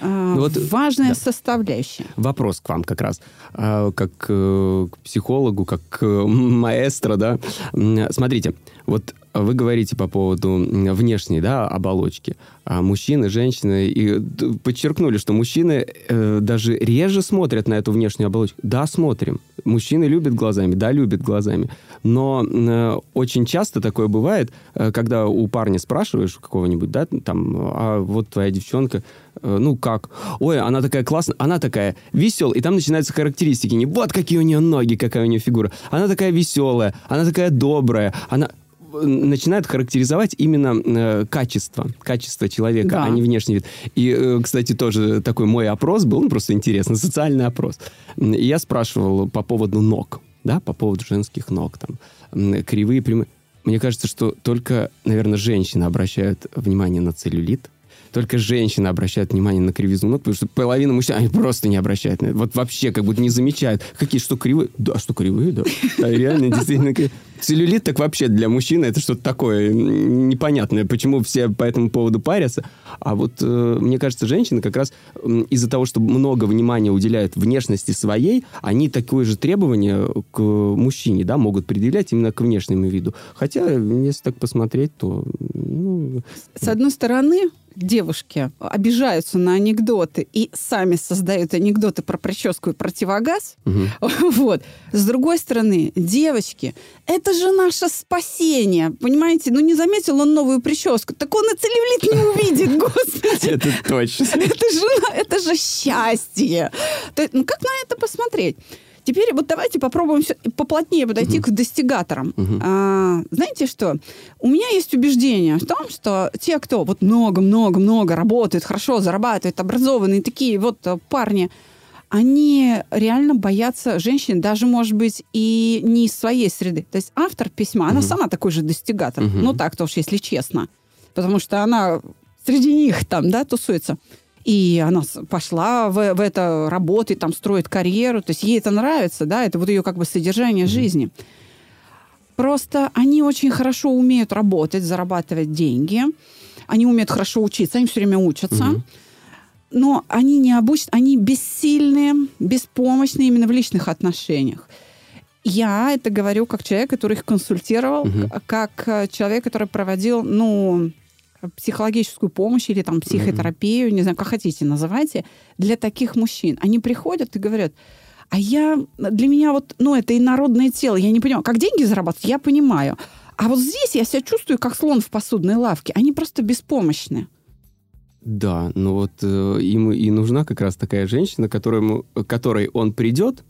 А, Ну вот, важная да. составляющая. Вопрос к вам как раз, а, как э, к психологу, как к маэстро, да. Смотрите, вот вы говорите по поводу внешней, да, оболочки. А мужчины, женщины, и подчеркнули, что мужчины э, даже реже смотрят на эту внешнюю оболочку. Да, смотрим. Мужчины любят глазами, да, любят глазами. Но э, очень часто такое бывает, э, когда у парня спрашиваешь какого-нибудь, да, там, а вот твоя девчонка, э, ну как? Ой, она такая классная, она такая веселая. И там начинаются характеристики. Не вот какие у нее ноги, какая у нее фигура. Она такая веселая, она такая добрая, она начинает характеризовать именно э, качество, качество человека, Да. а не внешний вид. И, э, кстати, тоже такой мой опрос был, ну, просто интересно, социальный опрос. И я спрашивал по поводу ног, да, по поводу женских ног, там, кривые, прямые. Мне кажется, что только, наверное, женщины обращают внимание на целлюлит, только женщины обращают внимание на кривизну ног, потому что половина мужчин, они просто не обращают на это. Вот вообще как будто не замечают. Какие, что кривые? Да, что кривые, да. Да, реально, действительно кривые. Целлюлит так вообще для мужчины это что-то такое непонятное. Почему все по этому поводу парятся? А вот э, мне кажется, женщины как раз м, из-за того, что много внимания уделяют внешности своей, они такое же требование к мужчине, да, могут предъявлять именно к внешнему виду. Хотя, если так посмотреть, то ну, С одной стороны, девушки обижаются на анекдоты и сами создают анекдоты про прическу и противогаз. мгм. Вот. С другой стороны, девочки, это же наше спасение. Понимаете, ну не заметил он новую прическу, так он и целлюлит не увидит, господи. это точно. Это же, это же счастье. Ну как на это посмотреть? Теперь вот давайте попробуем поплотнее подойти к достигаторам. Мгм. А, знаете что? У меня есть убеждение в том, что те, кто вот много-много-много работают, хорошо зарабатывают, образованные такие вот э, парни, они реально боятся женщин, даже, может быть, и не из своей среды. То есть автор письма, она Мгм. сама такой же достигатор. Мгм. Ну, так-то уж, если честно. Потому что она среди них там, да, тусуется. И она пошла в, в это работать, там строит карьеру. То есть ей это нравится, да, это вот ее как бы содержание mm-hmm. жизни. Просто они очень хорошо умеют работать, зарабатывать деньги. Они умеют хорошо учиться, они все время учатся. Mm-hmm. Но они не обучены, они бессильные, беспомощные именно в личных отношениях. Я это говорю как человек, который их консультировал, угу. как э, человек, который проводил, ну, психологическую помощь или там психотерапию, mm-hmm. не знаю, как хотите называйте, для таких мужчин. Они приходят и говорят, а я, для меня вот, ну, это инородное тело, я не понимаю, как деньги зарабатывать, я понимаю. А вот здесь я себя чувствую как слон в посудной лавке. Они просто беспомощны. Да, ну вот э, им и нужна как раз такая женщина, которому, которой он придет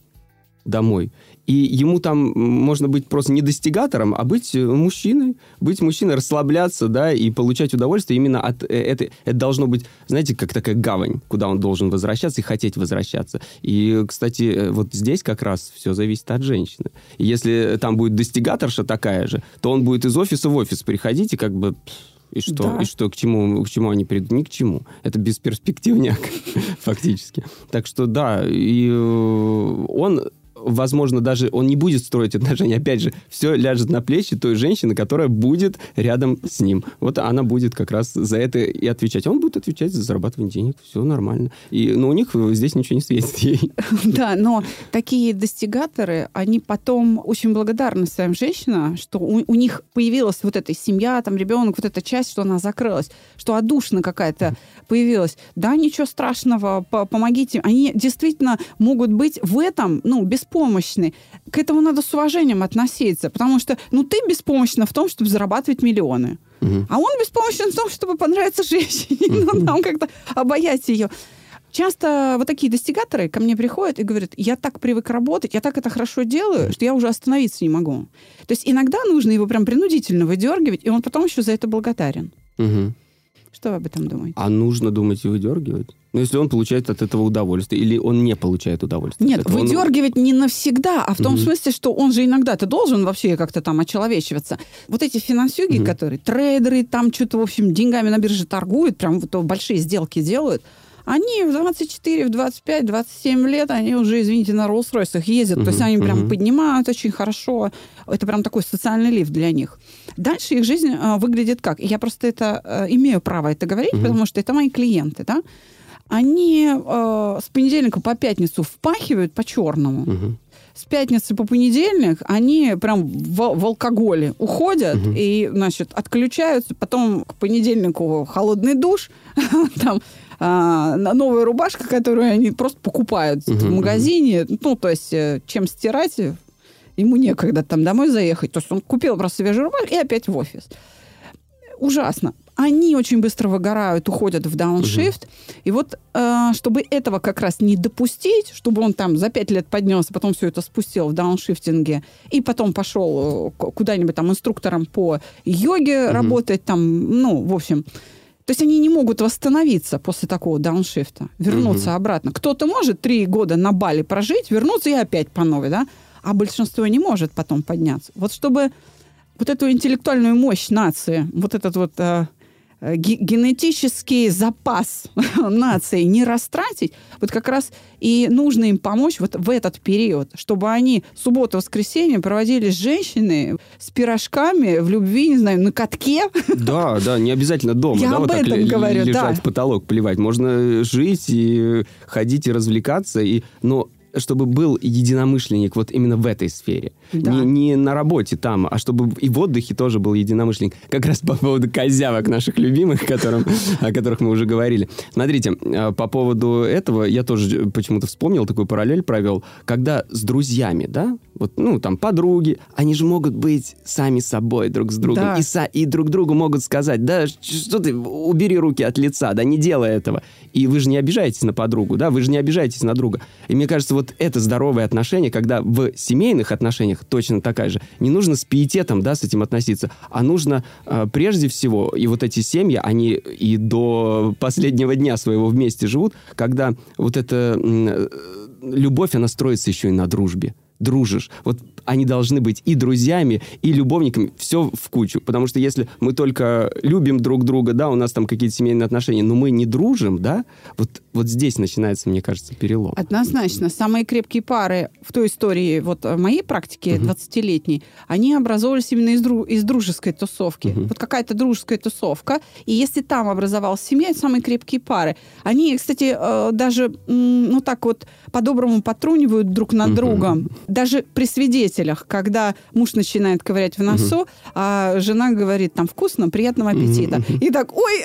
домой и ему там можно быть просто не достигатором, а быть э, мужчиной, быть мужчиной, расслабляться, да, и получать удовольствие именно от этой... Это должно быть, знаете, как такая гавань, куда он должен возвращаться и хотеть возвращаться. И, кстати, э, вот здесь как раз все зависит от женщины. И если там будет достигаторша такая же, то он будет из офиса в офис приходить и как бы... И что? Да. И что? К чему, к чему они придут? Ни к чему. Это бесперспективняк, фактически. Так что да, и э, он возможно, даже он не будет строить отношения. Опять же, все ляжет на плечи той женщины, которая будет рядом с ним. Вот она будет как раз за это и отвечать. Он будет отвечать за зарабатывание денег. Все нормально. И, но у них здесь ничего не светит ей. Да, но такие достигаторы, они потом очень благодарны своим женщинам, что у, у них появилась вот эта семья, там ребенок, вот эта часть, что она закрылась, что одушина какая-то появилась. Да, ничего страшного, помогите. Они действительно могут быть в этом, ну, беспомощны. К этому надо с уважением относиться, потому что, ну, ты беспомощна в том, чтобы зарабатывать миллионы. Угу. А он беспомощен в том, чтобы понравиться женщине, ну, там как-то обаять ее. Часто вот такие достигаторы ко мне приходят и говорят, я так привык работать, я так это хорошо делаю, что я уже остановиться не могу. То есть иногда нужно его прям принудительно выдергивать, и он потом еще за это благодарен. Угу. Что вы об этом думаете? А нужно думать и выдергивать? Ну, если он получает от этого удовольствие, или он не получает удовольствие. Нет, выдергивать он... не навсегда, а в том угу. смысле, что он же иногда, ты должен вообще как-то там очеловечиваться. Вот эти финансюги, угу. которые, трейдеры, там что-то, в общем, деньгами на бирже торгуют, прям вот большие сделки делают, они в 24, в 25, 27 лет, они уже, извините, на Роллс-Ройсах ездят. Uh-huh, То есть они uh-huh. прям поднимают очень хорошо. Это прям такой социальный лифт для них. Дальше их жизнь э, выглядит как? Я просто это э, имею право это говорить, uh-huh. потому что это мои клиенты, да? Они э, с понедельника по пятницу впахивают по-черному. Uh-huh с пятницы по понедельник они прям в, в алкоголе уходят угу. и, значит, отключаются. Потом к понедельнику холодный душ, там а, новая рубашка, которую они просто покупают угу, в магазине. Угу. Ну, то есть, э, чем стирать, ему некогда там домой заехать. То есть он купил просто свежую рубашку и опять в офис. Ужасно. Они очень быстро выгорают, уходят в дауншифт. Угу. И вот, э, чтобы этого как раз не допустить, чтобы он там за пять лет поднялся, потом все это спустил в дауншифтинге, и потом пошел э, куда-нибудь там инструктором по йоге угу. работать, там, ну, в общем, то есть они не могут восстановиться после такого дауншифта, вернуться угу. обратно. Кто-то может три года на Бали прожить, вернуться и опять по новой, да? А большинство не может потом подняться. Вот чтобы вот эту интеллектуальную мощь нации, вот этот вот э, генетический запас нации не растратить, вот как раз и нужно им помочь вот в этот период, чтобы они субботу-воскресенье проводили с женщиной с пирожками в любви, не знаю, на катке. Да, да, не обязательно дома. Я да, об вот этом говорю, лежать да. в потолок, плевать. Можно жить и ходить и развлекаться, и, но чтобы был единомышленник вот именно в этой сфере. Да. Не, не на работе там, а чтобы и в отдыхе тоже был единомышленник. Как раз по поводу козявок наших любимых, которым, о которых мы уже говорили. Смотрите, э, по поводу этого я тоже почему-то вспомнил, такую параллель провел, когда с друзьями, да, вот, ну, там, подруги, они же могут быть сами собой друг с другом. Да. И, со, и друг другу могут сказать, да, что ты, убери руки от лица, да, не делай этого. И вы же не обижаетесь на подругу, да, вы же не обижаетесь на друга. И мне кажется, вот это здоровое отношение, когда в семейных отношениях точно такая же. Не нужно с пиететом, да, с этим относиться, а нужно э, прежде всего, и вот эти семьи, они и до последнего дня своего вместе живут, когда вот эта э, любовь, она строится еще и на дружбе дружишь. Вот они должны быть и друзьями, и любовниками, все в кучу. Потому что если мы только любим друг друга, да, у нас там какие-то семейные отношения, но мы не дружим, да, вот, вот здесь начинается, мне кажется, перелом. Однозначно. Самые крепкие пары в той истории, вот в моей практике, угу. 20-летней, они образовывались именно из, дру- из дружеской тусовки. Угу. Вот какая-то дружеская тусовка. И если там образовалась семья, это самые крепкие пары. Они, кстати, э, даже, ну так вот, по-доброму потрунивают друг над угу. другом. Даже при свидетелях, когда муж начинает ковырять в носу, угу. а жена говорит, там, вкусно, приятного аппетита. Угу. И так, ой!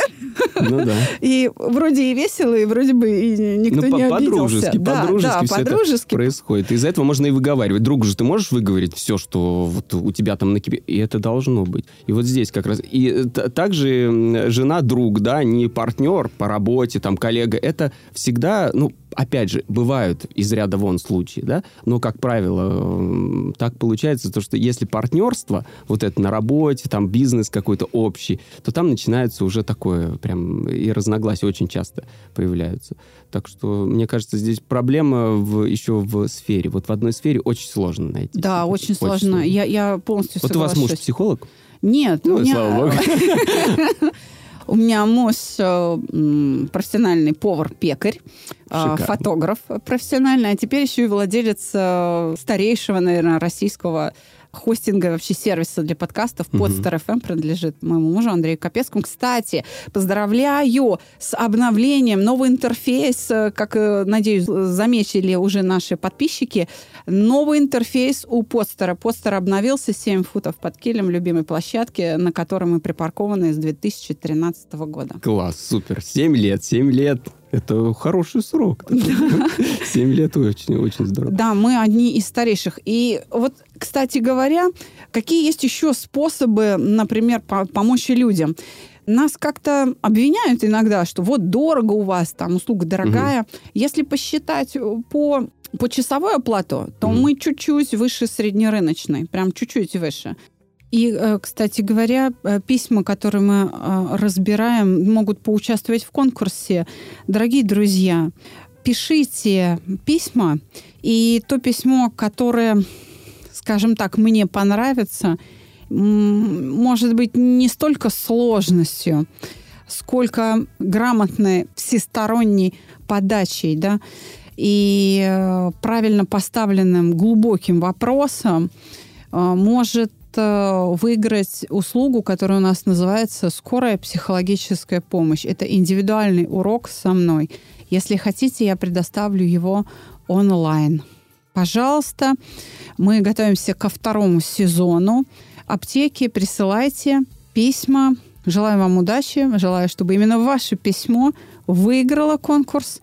Ну, да. И вроде и весело, и вроде бы и никто ну, не обиделся. По-дружески, да, по-дружески да, все по-дружески. это происходит. Из-за этого можно и выговаривать. Другу же ты можешь выговорить все, что вот у тебя там на кипе, и это должно быть. И вот здесь как раз. И также жена друг, да, не партнер по работе, там, коллега. Это всегда, ну, опять же, бывают из ряда вон случаи, да, но, как правило, так получается, то, что если партнерство, вот это на работе, там бизнес какой-то общий, то там начинается уже такое прям, и разногласия очень часто появляются. Так что, мне кажется, здесь проблема в, еще в сфере. Вот в одной сфере очень сложно найти. Да, очень, очень сложно. сложно. Я, я полностью вот соглашусь. Вот у вас муж психолог? Нет. Ну, меня... слава богу. У меня муж э, профессиональный повар-пекарь, э, фотограф профессиональный, а теперь еще и владелец э, старейшего, наверное, российского хостинга вообще сервиса для подкастов под угу. Star FM принадлежит моему мужу Андрею Капецкому. Кстати, поздравляю с обновлением, новый интерфейс, э, как, э, надеюсь, заметили уже наши подписчики. Новый интерфейс у Подстера. Подстер обновился 7 футов под килем любимой площадки, на которой мы припаркованы с 2013 года. Класс, супер. 7 лет, 7 лет. Это хороший срок. Семь лет очень, очень здорово. Да, мы одни из старейших. И вот, кстати говоря, какие есть еще способы, например, помочь людям? Нас как-то обвиняют иногда, что вот дорого у вас, там услуга дорогая. Угу. Если посчитать по по часовой оплату, то mm мы чуть-чуть выше среднерыночной, прям чуть-чуть выше. И, э, кстати говоря, э, письма, которые мы э, разбираем, могут поучаствовать в конкурсе. Дорогие друзья, пишите письма, и то письмо, которое, скажем так, мне понравится, может быть не столько сложностью, сколько грамотной всесторонней подачей, да, и правильно поставленным глубоким вопросом может выиграть услугу, которая у нас называется «Скорая психологическая помощь». Это индивидуальный урок со мной. Если хотите, я предоставлю его онлайн. Пожалуйста, мы готовимся ко второму сезону. Аптеки, присылайте письма. Желаю вам удачи. Желаю, чтобы именно ваше письмо выиграло конкурс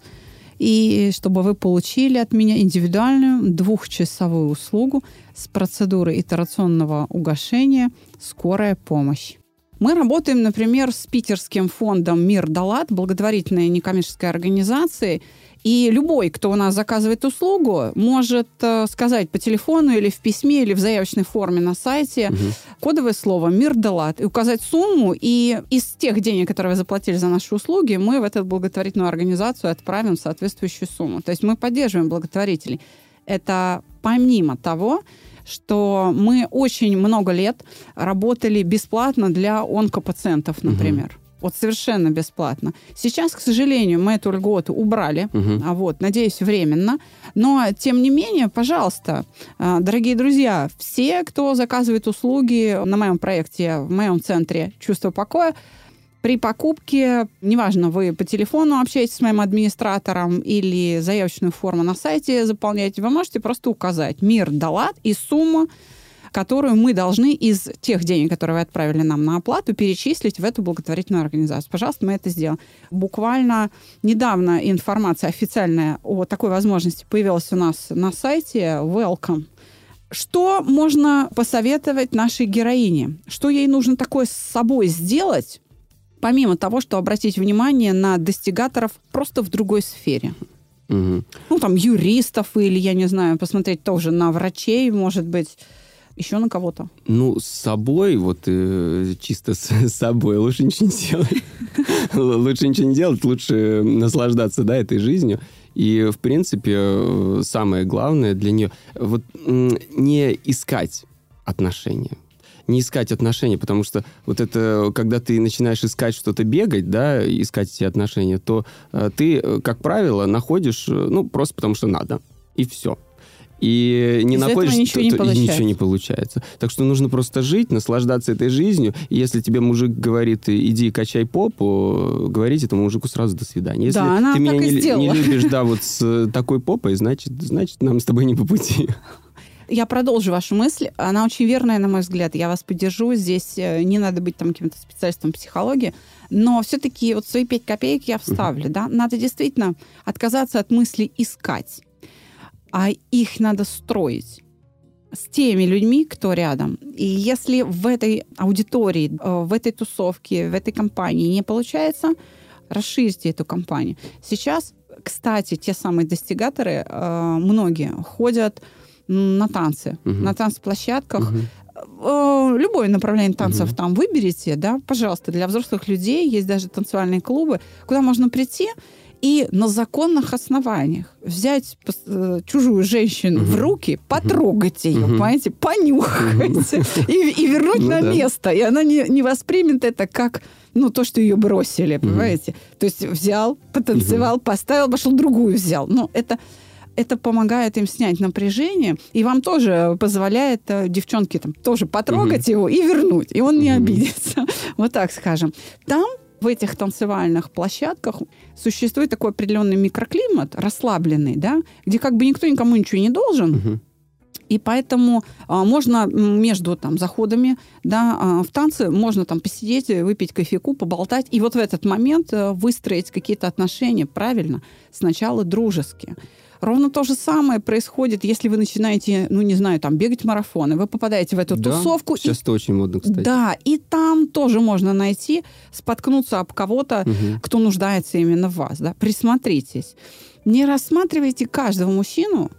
и чтобы вы получили от меня индивидуальную двухчасовую услугу с процедурой итерационного угошения «Скорая помощь». Мы работаем, например, с питерским фондом «Мир Далат», благотворительной некоммерческой организацией, и любой, кто у нас заказывает услугу, может э, сказать по телефону или в письме, или в заявочной форме на сайте угу. кодовое слово «Мир Делат» и указать сумму, и из тех денег, которые вы заплатили за наши услуги, мы в эту благотворительную организацию отправим соответствующую сумму. То есть мы поддерживаем благотворителей. Это помимо того, что мы очень много лет работали бесплатно для онкопациентов, например. Угу. Вот совершенно бесплатно. Сейчас, к сожалению, мы эту льготу убрали. Угу. А вот, надеюсь, временно. Но, тем не менее, пожалуйста, а, дорогие друзья, все, кто заказывает услуги на моем проекте, в моем центре «Чувство покоя», при покупке, неважно, вы по телефону общаетесь с моим администратором или заявочную форму на сайте заполняете, вы можете просто указать «Мир Далат» и сумму, которую мы должны из тех денег, которые вы отправили нам на оплату, перечислить в эту благотворительную организацию. Пожалуйста, мы это сделаем. Буквально недавно информация официальная о такой возможности появилась у нас на сайте Welcome. Что можно посоветовать нашей героине? Что ей нужно такое с собой сделать, помимо того, что обратить внимание на достигаторов просто в другой сфере? Угу. Ну, там, юристов или, я не знаю, посмотреть тоже на врачей, может быть, еще на кого-то? Ну, с собой, вот э, чисто с, с собой лучше ничего не делать. Лучше ничего не делать, лучше наслаждаться, да, этой жизнью. И, в принципе, э, самое главное для нее вот не искать отношения не искать отношения, потому что вот это, когда ты начинаешь искать что-то бегать, да, искать эти отношения, то э, ты, э, как правило, находишь, ну, просто потому что надо, и все и не Из находишь, ничего, то, не то, ничего не получается. Так что нужно просто жить, наслаждаться этой жизнью. И если тебе мужик говорит, иди качай попу, говорить этому мужику сразу до свидания. Если да, она ты меня не, не любишь, да, вот с такой попой, значит, значит, нам с тобой не по пути. Я продолжу вашу мысль. Она очень верная, на мой взгляд. Я вас поддержу. Здесь э, не надо быть там каким-то специалистом психологии. Но все-таки вот свои пять копеек я вставлю. Uh-huh. Да? Надо действительно отказаться от мысли искать а их надо строить с теми людьми, кто рядом. И если в этой аудитории, э, в этой тусовке, в этой компании не получается, расширьте эту компанию. Сейчас, кстати, те самые достигаторы, э, многие ходят на танцы, угу. на танцплощадках. Угу. Любое направление танцев угу. там выберите, да, пожалуйста, для взрослых людей есть даже танцевальные клубы, куда можно прийти и на законных основаниях взять э, чужую женщину угу. в руки, потрогать ее, угу. понимаете, понюхать и, и вернуть ну, на да. место. И она не, не воспримет это как ну, то, что ее бросили, понимаете? То есть взял, потанцевал, поставил, пошел другую взял. Ну, это это помогает им снять напряжение, и вам тоже позволяет э, девчонке там тоже потрогать угу. его и вернуть, и он не угу. обидится. Вот так скажем. Там в этих танцевальных площадках существует такой определенный микроклимат, расслабленный, да, где как бы никто никому ничего не должен. Угу. И поэтому а, можно между там заходами, да, а, в танцы можно там посидеть, выпить кофейку, поболтать, и вот в этот момент а, выстроить какие-то отношения правильно, сначала дружеские. Ровно то же самое происходит, если вы начинаете, ну, не знаю, там, бегать марафоны. Вы попадаете в эту да, тусовку. Сейчас и... это очень модно, кстати. Да, и там тоже можно найти, споткнуться об кого-то, угу. кто нуждается именно в вас. Да? Присмотритесь. Не рассматривайте каждого мужчину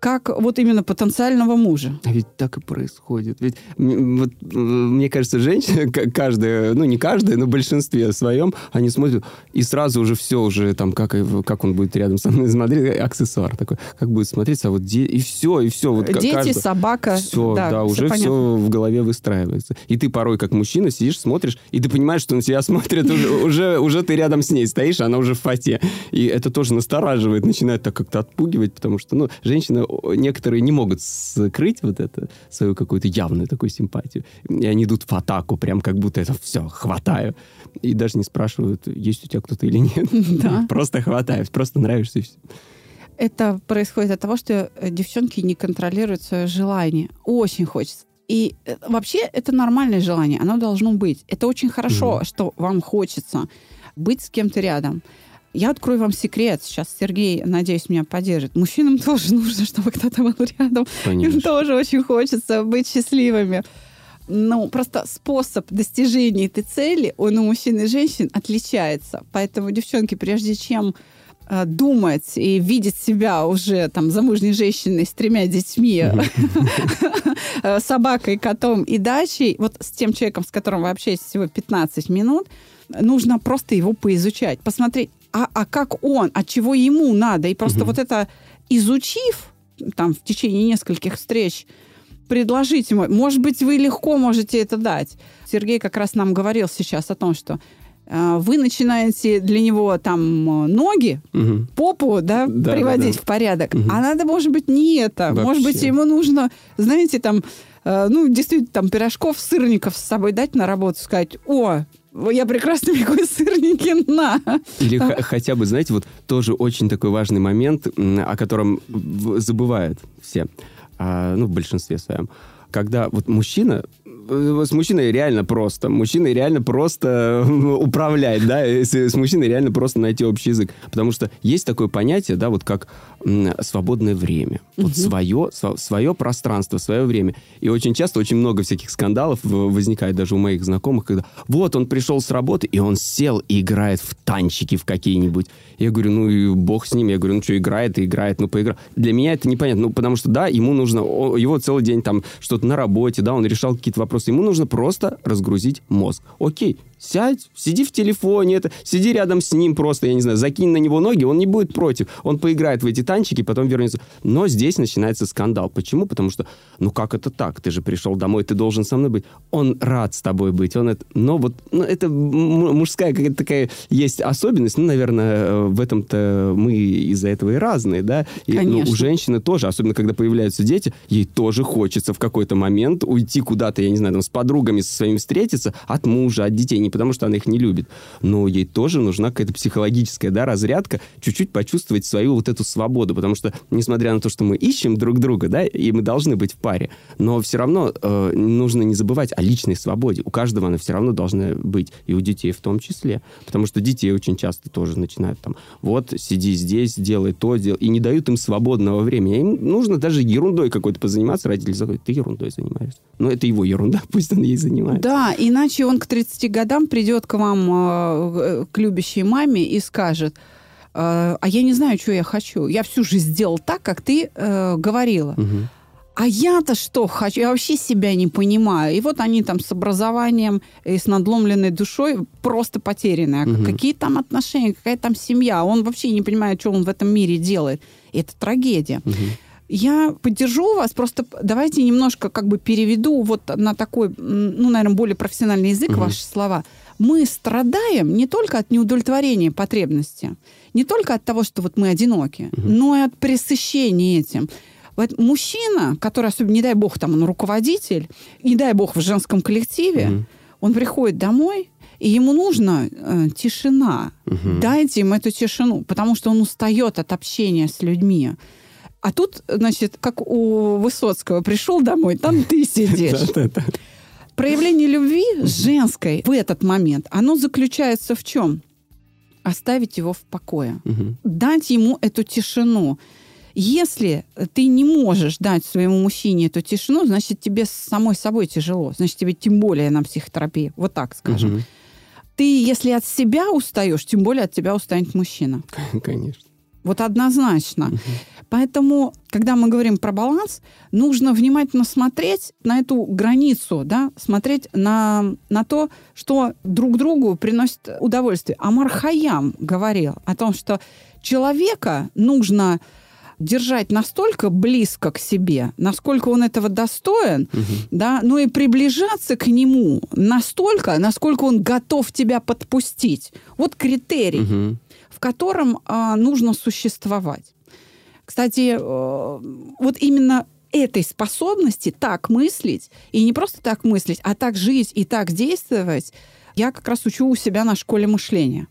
как вот именно потенциального мужа. А ведь так и происходит. Ведь вот, мне кажется, женщины, каждая, ну не каждая, но в большинстве своем, они смотрят, и сразу уже все уже там, как, как он будет рядом со мной смотреть, аксессуар такой, как будет смотреться, а вот де... и все, и все. Вот Дети, каждый... собака. Все, да, да уже понятно. все в голове выстраивается. И ты порой, как мужчина, сидишь, смотришь, и ты понимаешь, что на тебя смотрит, уже, уже, уже ты рядом с ней стоишь, она уже в фате. И это тоже настораживает, начинает так как-то отпугивать, потому что, ну, женщина некоторые не могут скрыть вот это, свою какую-то явную такую симпатию. И они идут в атаку, прям как будто это все, хватаю. И даже не спрашивают, есть у тебя кто-то или нет. Да. Просто хватаю, просто нравишься и все. Это происходит от того, что э, девчонки не контролируют свое желание. Очень хочется. И э, вообще это нормальное желание, оно должно быть. Это очень хорошо, mm что вам хочется быть с кем-то рядом. Я открою вам секрет. Сейчас Сергей, надеюсь, меня поддержит. Мужчинам тоже нужно, чтобы кто-то был рядом. Конечно. Им тоже очень хочется быть счастливыми. Ну, просто способ достижения этой цели, он у мужчин и женщин отличается. Поэтому, девчонки, прежде чем э, думать и видеть себя уже там замужней женщиной с тремя детьми, э, собакой, котом и дачей, вот с тем человеком, с которым вы общаетесь всего 15 минут, нужно просто его поизучать, посмотреть, а, а как он, от чего ему надо. И просто угу. вот это изучив там в течение нескольких встреч, предложить ему. Может быть, вы легко можете это дать. Сергей как раз нам говорил сейчас о том, что э, вы начинаете для него там ноги, угу. попу, да, да приводить да, да. в порядок. Угу. А надо, может быть, не это. Вообще. Может быть, ему нужно, знаете, там, э, ну, действительно, там, пирожков, сырников с собой дать на работу, сказать, о, я прекрасно пеку сырники на. Или х- хотя бы, знаете, вот тоже очень такой важный момент, о котором забывают все, а, ну, в большинстве своем. Когда вот мужчина с мужчиной реально просто. Мужчиной реально просто управлять, да, с, с мужчиной реально просто найти общий язык. Потому что есть такое понятие, да, вот как свободное время. Угу. Вот свое, свое пространство, свое время. И очень часто очень много всяких скандалов возникает даже у моих знакомых, когда вот он пришел с работы, и он сел и играет в танчики в какие-нибудь. Я говорю, ну и бог с ним. Я говорю, ну что, играет и играет, ну поиграл. Для меня это непонятно. Ну, потому что, да, ему нужно, его целый день там что-то на работе, да, он решал какие-то вопросы просто, ему нужно просто разгрузить мозг. Окей, сядь, сиди в телефоне, это, сиди рядом с ним просто, я не знаю, закинь на него ноги, он не будет против. Он поиграет в эти танчики, потом вернется. Но здесь начинается скандал. Почему? Потому что, ну как это так? Ты же пришел домой, ты должен со мной быть. Он рад с тобой быть. Он это, но вот ну, это мужская какая-то такая есть особенность. Ну, наверное, э, в этом-то мы из-за этого и разные, да? И, Конечно. Ну, у женщины тоже, особенно когда появляются дети, ей тоже хочется в какой-то момент уйти куда-то, я не знаю, там, с подругами со своими встретиться, от мужа, от детей, не потому что она их не любит, но ей тоже нужна какая-то психологическая, да, разрядка, чуть-чуть почувствовать свою вот эту свободу, потому что, несмотря на то, что мы ищем друг друга, да, и мы должны быть в паре, но все равно э, нужно не забывать о личной свободе. У каждого она все равно должна быть, и у детей в том числе, потому что детей очень часто тоже начинают там, вот, сиди здесь, делай то, делай, и не дают им свободного времени. Им нужно даже ерундой какой-то позаниматься, родители заходят, ты ерундой занимаешься. Но это его ерунда, пусть он ей занимается. Да, иначе он к 30 годам придет к вам, э, к любящей маме и скажет, э, а я не знаю, что я хочу. Я всю жизнь сделал так, как ты э, говорила. Мгм. А я-то что хочу? Я вообще себя не понимаю. И вот они там с образованием и с надломленной душой просто потерянные. А Мгм. Какие там отношения, какая там семья? Он вообще не понимает, что он в этом мире делает. Это трагедия. Мгм. Я поддержу вас, просто давайте немножко как бы переведу вот на такой, ну, наверное, более профессиональный язык Мгм. ваши слова. Мы страдаем не только от неудовлетворения потребности, не только от того, что вот мы одиноки, Мгм. но и от пресыщения этим. Вот мужчина, который, особенно, не дай бог, там он руководитель, не дай бог в женском коллективе, Мгм. он приходит домой, и ему нужна э, тишина. Мгм. Дайте им эту тишину, потому что он устает от общения с людьми. А тут, значит, как у Высоцкого, пришел домой, там ты сидишь. Проявление любви женской в этот момент, оно заключается в чем? Оставить его в покое. Дать ему эту тишину. Если ты не можешь дать своему мужчине эту тишину, значит, тебе с самой собой тяжело. Значит, тебе тем более на психотерапии. Вот так скажем. Ты, если от себя устаешь, тем более от тебя устанет мужчина. Конечно. Вот однозначно. Поэтому, когда мы говорим про баланс, нужно внимательно смотреть на эту границу, да, смотреть на, на то, что друг другу приносит удовольствие. Амар Хаям говорил о том, что человека нужно держать настолько близко к себе, насколько он этого достоин, да, но и приближаться к нему настолько, насколько он готов тебя подпустить. Вот критерий Мгм. В котором а, нужно существовать. Кстати, э, вот именно этой способности так мыслить, и не просто так мыслить, а так жить и так действовать, я как раз учу у себя на школе мышления.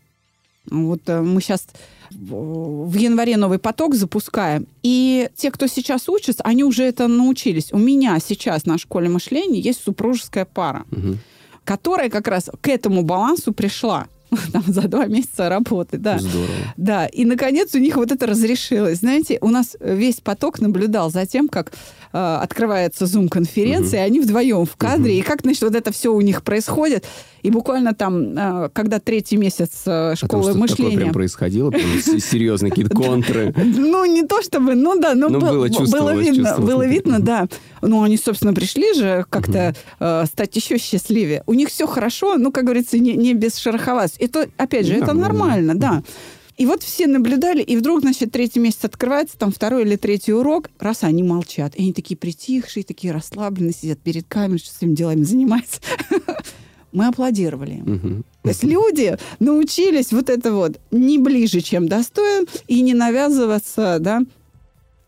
Вот э, мы сейчас в январе новый поток запускаем, и те, кто сейчас учится, они уже это научились. У меня сейчас на школе мышления есть супружеская пара, Мгм. которая как раз к этому балансу пришла там, за два месяца работы. Да. Здорово. Да, и наконец у них вот это разрешилось. Знаете, у нас весь поток наблюдал за тем, как э, открывается зум-конференция, и они вдвоем в кадре, и как, значит, вот это все у них происходит. И буквально там, э, когда третий месяц э, А там школы что-то такое мышления... прям происходило? Серьезные какие-то контры? Ну, не то чтобы, ну да, но, Ну, был- было, видно, было видно, да. Ну, они, собственно, пришли же как-то э, стать еще счастливее. У них все хорошо, ну, как говорится, не, без шероховатости. Это, опять же, это Нормально. нормально, да. И вот все наблюдали, и вдруг, значит, третий месяц открывается, там второй или третий урок, раз они молчат. И они такие притихшие, такие расслабленные, сидят перед камерой, что своими делами занимаются. Мы аплодировали. То есть люди научились вот это вот не ближе, чем достоин, и не навязываться, да,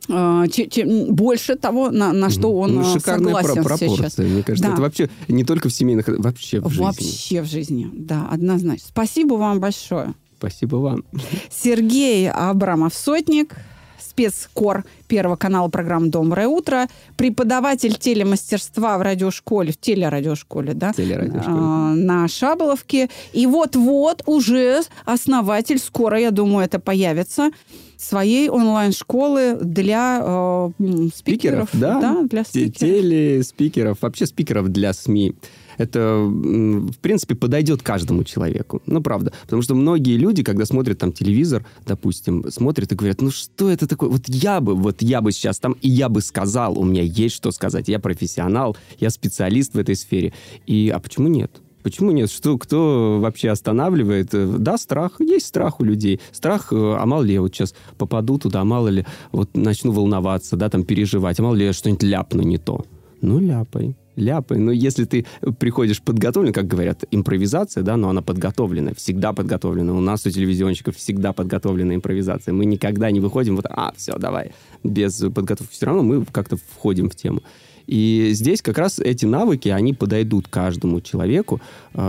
а, че- чем больше того, на, на что он Ну, а, шикарная про- согласен пропорция. сейчас. Мне кажется, Да. это вообще не только в семейных, вообще в жизни. Вообще в жизни, да, однозначно. Спасибо вам большое. Спасибо вам. Сергей Абрамов-Сотник, спецкор Первого канала программы «Доброе утро», преподаватель телемастерства в радиошколе, в телерадиошколе, да? Телерадиошколе. А, на Шаболовке. И вот-вот уже основатель, скоро, я думаю, это появится, своей онлайн-школы для э, м, спикеров. да. для Те- спикеров. Телеспикеров, вообще спикеров для СМИ. Это, в принципе, подойдет каждому человеку. Ну, правда. Потому что многие люди, когда смотрят там телевизор, допустим, смотрят и говорят, ну, что это такое? Вот я бы, вот я бы сейчас там, и я бы сказал, у меня есть что сказать, я профессионал, я специалист в этой сфере. И, а почему нет? Почему нет? Что, кто вообще останавливает? Да, страх. Есть страх у людей. Страх, э, а мало ли я вот сейчас попаду туда, а мало ли вот начну волноваться, да, там переживать, а мало ли я что-нибудь ляпну не то. Ну, ляпай ляпай. Но если ты приходишь подготовлен, как говорят, импровизация, да, но она подготовленная, всегда подготовлена. У нас, у телевизионщиков, всегда подготовленная импровизация. Мы никогда не выходим вот, а, все, давай, без подготовки. Все равно мы как-то входим в тему. И здесь как раз эти навыки, они подойдут каждому человеку,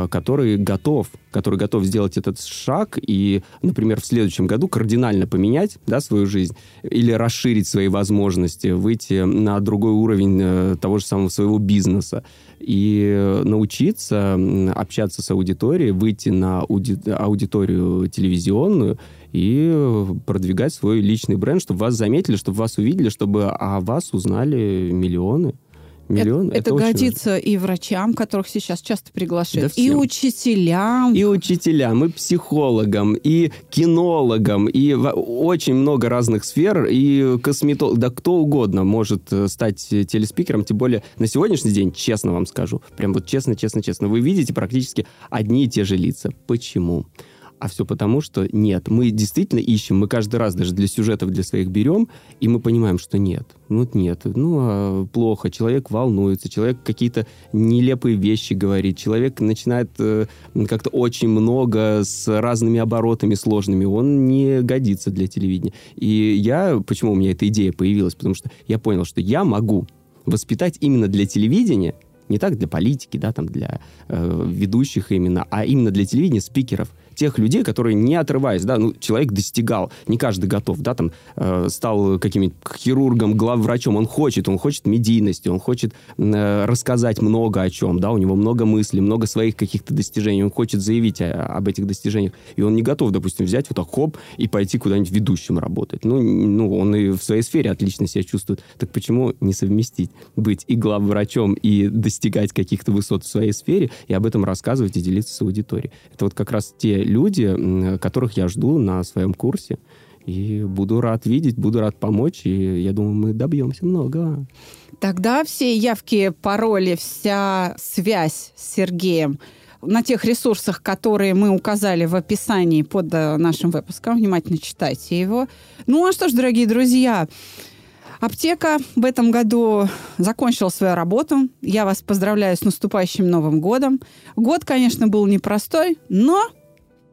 который готов, который готов сделать этот шаг и, например, в следующем году кардинально поменять да, свою жизнь или расширить свои возможности, выйти на другой уровень э, того же самого своего бизнеса и научиться общаться с аудиторией, выйти на ауди- аудиторию телевизионную и продвигать свой личный бренд, чтобы вас заметили, чтобы вас увидели, чтобы о вас узнали миллионы. Миллион, это, это, это годится важно. и врачам, которых сейчас часто приглашают, да и учителям. И учителям, и психологам, и кинологам, и очень много разных сфер, и косметолог, да кто угодно может э, стать телеспикером, тем более на сегодняшний день, честно вам скажу, прям вот честно, честно, честно, вы видите практически одни и те же лица. Почему? А все потому, что нет. Мы действительно ищем, мы каждый раз даже для сюжетов для своих берем, и мы понимаем, что нет. Ну, нет. Ну, а плохо. Человек волнуется, человек какие-то нелепые вещи говорит, человек начинает э, как-то очень много с разными оборотами сложными. Он не годится для телевидения. И я, почему у меня эта идея появилась? Потому что я понял, что я могу воспитать именно для телевидения не так для политики, да, там для э, ведущих именно, а именно для телевидения спикеров тех людей, которые не отрываясь, да, ну, человек достигал, не каждый готов, да, там, э, стал каким-нибудь хирургом, главврачом, он хочет, он хочет медийности, он хочет э, рассказать много о чем, да, у него много мыслей, много своих каких-то достижений, он хочет заявить о, об этих достижениях, и он не готов, допустим, взять вот так, хоп, и пойти куда-нибудь ведущим работать. Ну, ну, он и в своей сфере отлично себя чувствует. Так почему не совместить быть и главврачом, и достигать каких-то высот в своей сфере, и об этом рассказывать и делиться с аудиторией? Это вот как раз те люди, которых я жду на своем курсе. И буду рад видеть, буду рад помочь, и я думаю, мы добьемся много. Тогда все явки, пароли, вся связь с Сергеем на тех ресурсах, которые мы указали в описании под э, нашим выпуском. Внимательно читайте его. Ну а что ж, дорогие друзья, Аптека в этом году закончила свою работу. Я вас поздравляю с наступающим Новым годом. Год, конечно, был непростой, но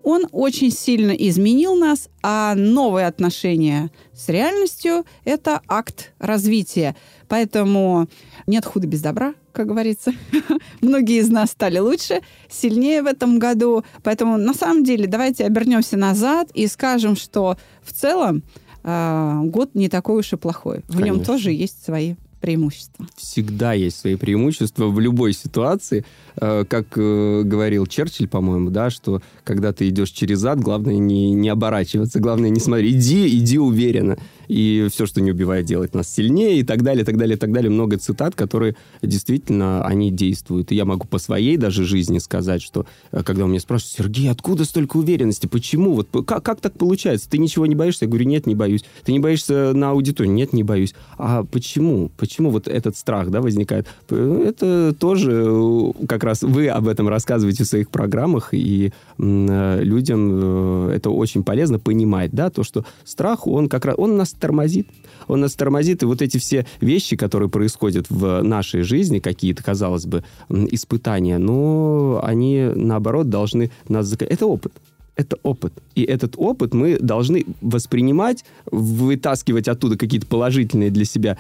он очень сильно изменил нас, а новые отношения с реальностью – это акт развития. Поэтому нет худа без добра, как говорится. Многие из нас стали лучше, сильнее в этом году. Поэтому на самом деле давайте обернемся назад и скажем, что в целом э, год не такой уж и плохой. В Конечно. нем тоже есть свои преимущества. Всегда есть свои преимущества в любой ситуации. Э, как э, говорил Черчилль, по-моему, да, что когда ты идешь через ад, главное не, не оборачиваться, главное не смотреть. Иди, иди уверенно и все, что не убивает, делает нас сильнее, и так далее, и так далее, и так далее. Много цитат, которые действительно, они действуют. И я могу по своей даже жизни сказать, что э, когда у меня спрашивают, Сергей, откуда столько уверенности? Почему? Вот как, как так получается? Ты ничего не боишься? Я говорю, нет, не боюсь. Ты не боишься на аудиторию? Нет, не боюсь. А почему? Почему вот этот страх, да, возникает? Это тоже э, как раз вы об этом рассказываете в своих программах, и э, людям это очень полезно понимать, да, то, что страх, он как раз, он нас тормозит. Он нас тормозит, и вот эти все вещи, которые происходят в нашей жизни, какие-то, казалось бы, испытания, но они, наоборот, должны нас... Это опыт это опыт. И этот опыт мы должны воспринимать, вытаскивать оттуда какие-то положительные для себя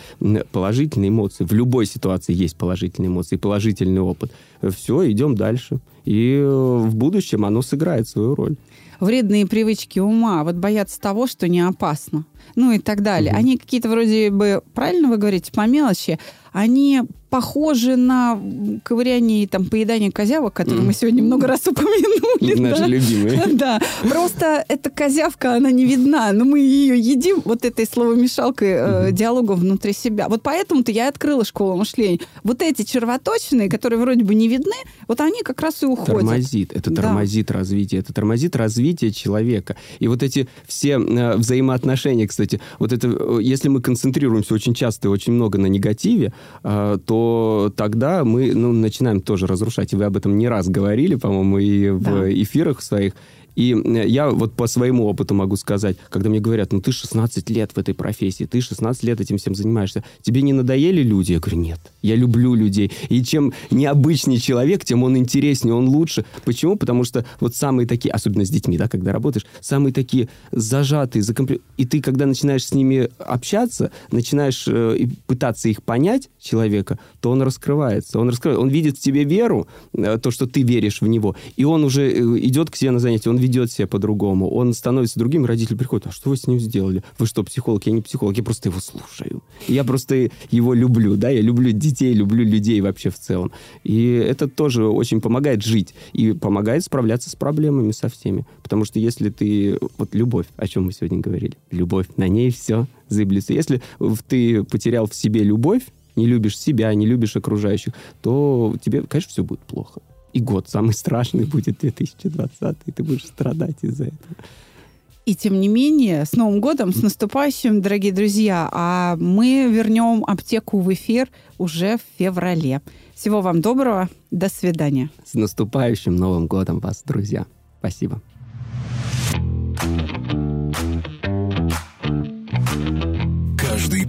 положительные эмоции. В любой ситуации есть положительные эмоции, положительный опыт. Все, идем дальше. И в будущем оно сыграет свою роль. Вредные привычки ума, вот боятся того, что не опасно ну и так далее. Угу. Они какие-то вроде бы, правильно вы говорите, по мелочи, они похожи на ковыряние и там поедание козявок, которые mm. мы сегодня много раз упомянули. Наши да? любимые. Да. Просто эта козявка, она не видна, но мы ее едим вот этой словомешалкой э, диалога внутри себя. Вот поэтому-то я открыла школу мышления. Вот эти червоточины, которые вроде бы не видны, вот они как раз и уходят. Тормозит. Это тормозит да. развитие. Это тормозит развитие человека. И вот эти все э, взаимоотношения, кстати. Вот это, э, если мы концентрируемся очень часто и очень много на негативе, то тогда мы ну, начинаем тоже разрушать. И вы об этом не раз говорили, по-моему, и в да. эфирах своих. И я вот по своему опыту могу сказать, когда мне говорят, ну ты 16 лет в этой профессии, ты 16 лет этим всем занимаешься, тебе не надоели люди? Я говорю, нет, я люблю людей. И чем необычнее человек, тем он интереснее, он лучше. Почему? Потому что вот самые такие, особенно с детьми, да, когда работаешь, самые такие зажатые, закомпли... и ты, когда начинаешь с ними общаться, начинаешь э, пытаться их понять, человека, то он раскрывается. Он раскрывается. Он видит в тебе веру, э, то, что ты веришь в него, и он уже э, идет к тебе на занятие, он ведет себя по-другому, он становится другим, родители приходят, а что вы с ним сделали? Вы что, психолог? Я не психолог, я просто его слушаю. Я просто его люблю, да, я люблю детей, люблю людей вообще в целом. И это тоже очень помогает жить и помогает справляться с проблемами со всеми. Потому что если ты... Вот любовь, о чем мы сегодня говорили. Любовь, на ней все зыблется. Если ты потерял в себе любовь, не любишь себя, не любишь окружающих, то тебе, конечно, все будет плохо и год самый страшный будет 2020, и ты будешь страдать из-за этого. И тем не менее, с Новым годом, с наступающим, дорогие друзья, а мы вернем аптеку в эфир уже в феврале. Всего вам доброго, до свидания. С наступающим Новым годом вас, друзья. Спасибо. Каждый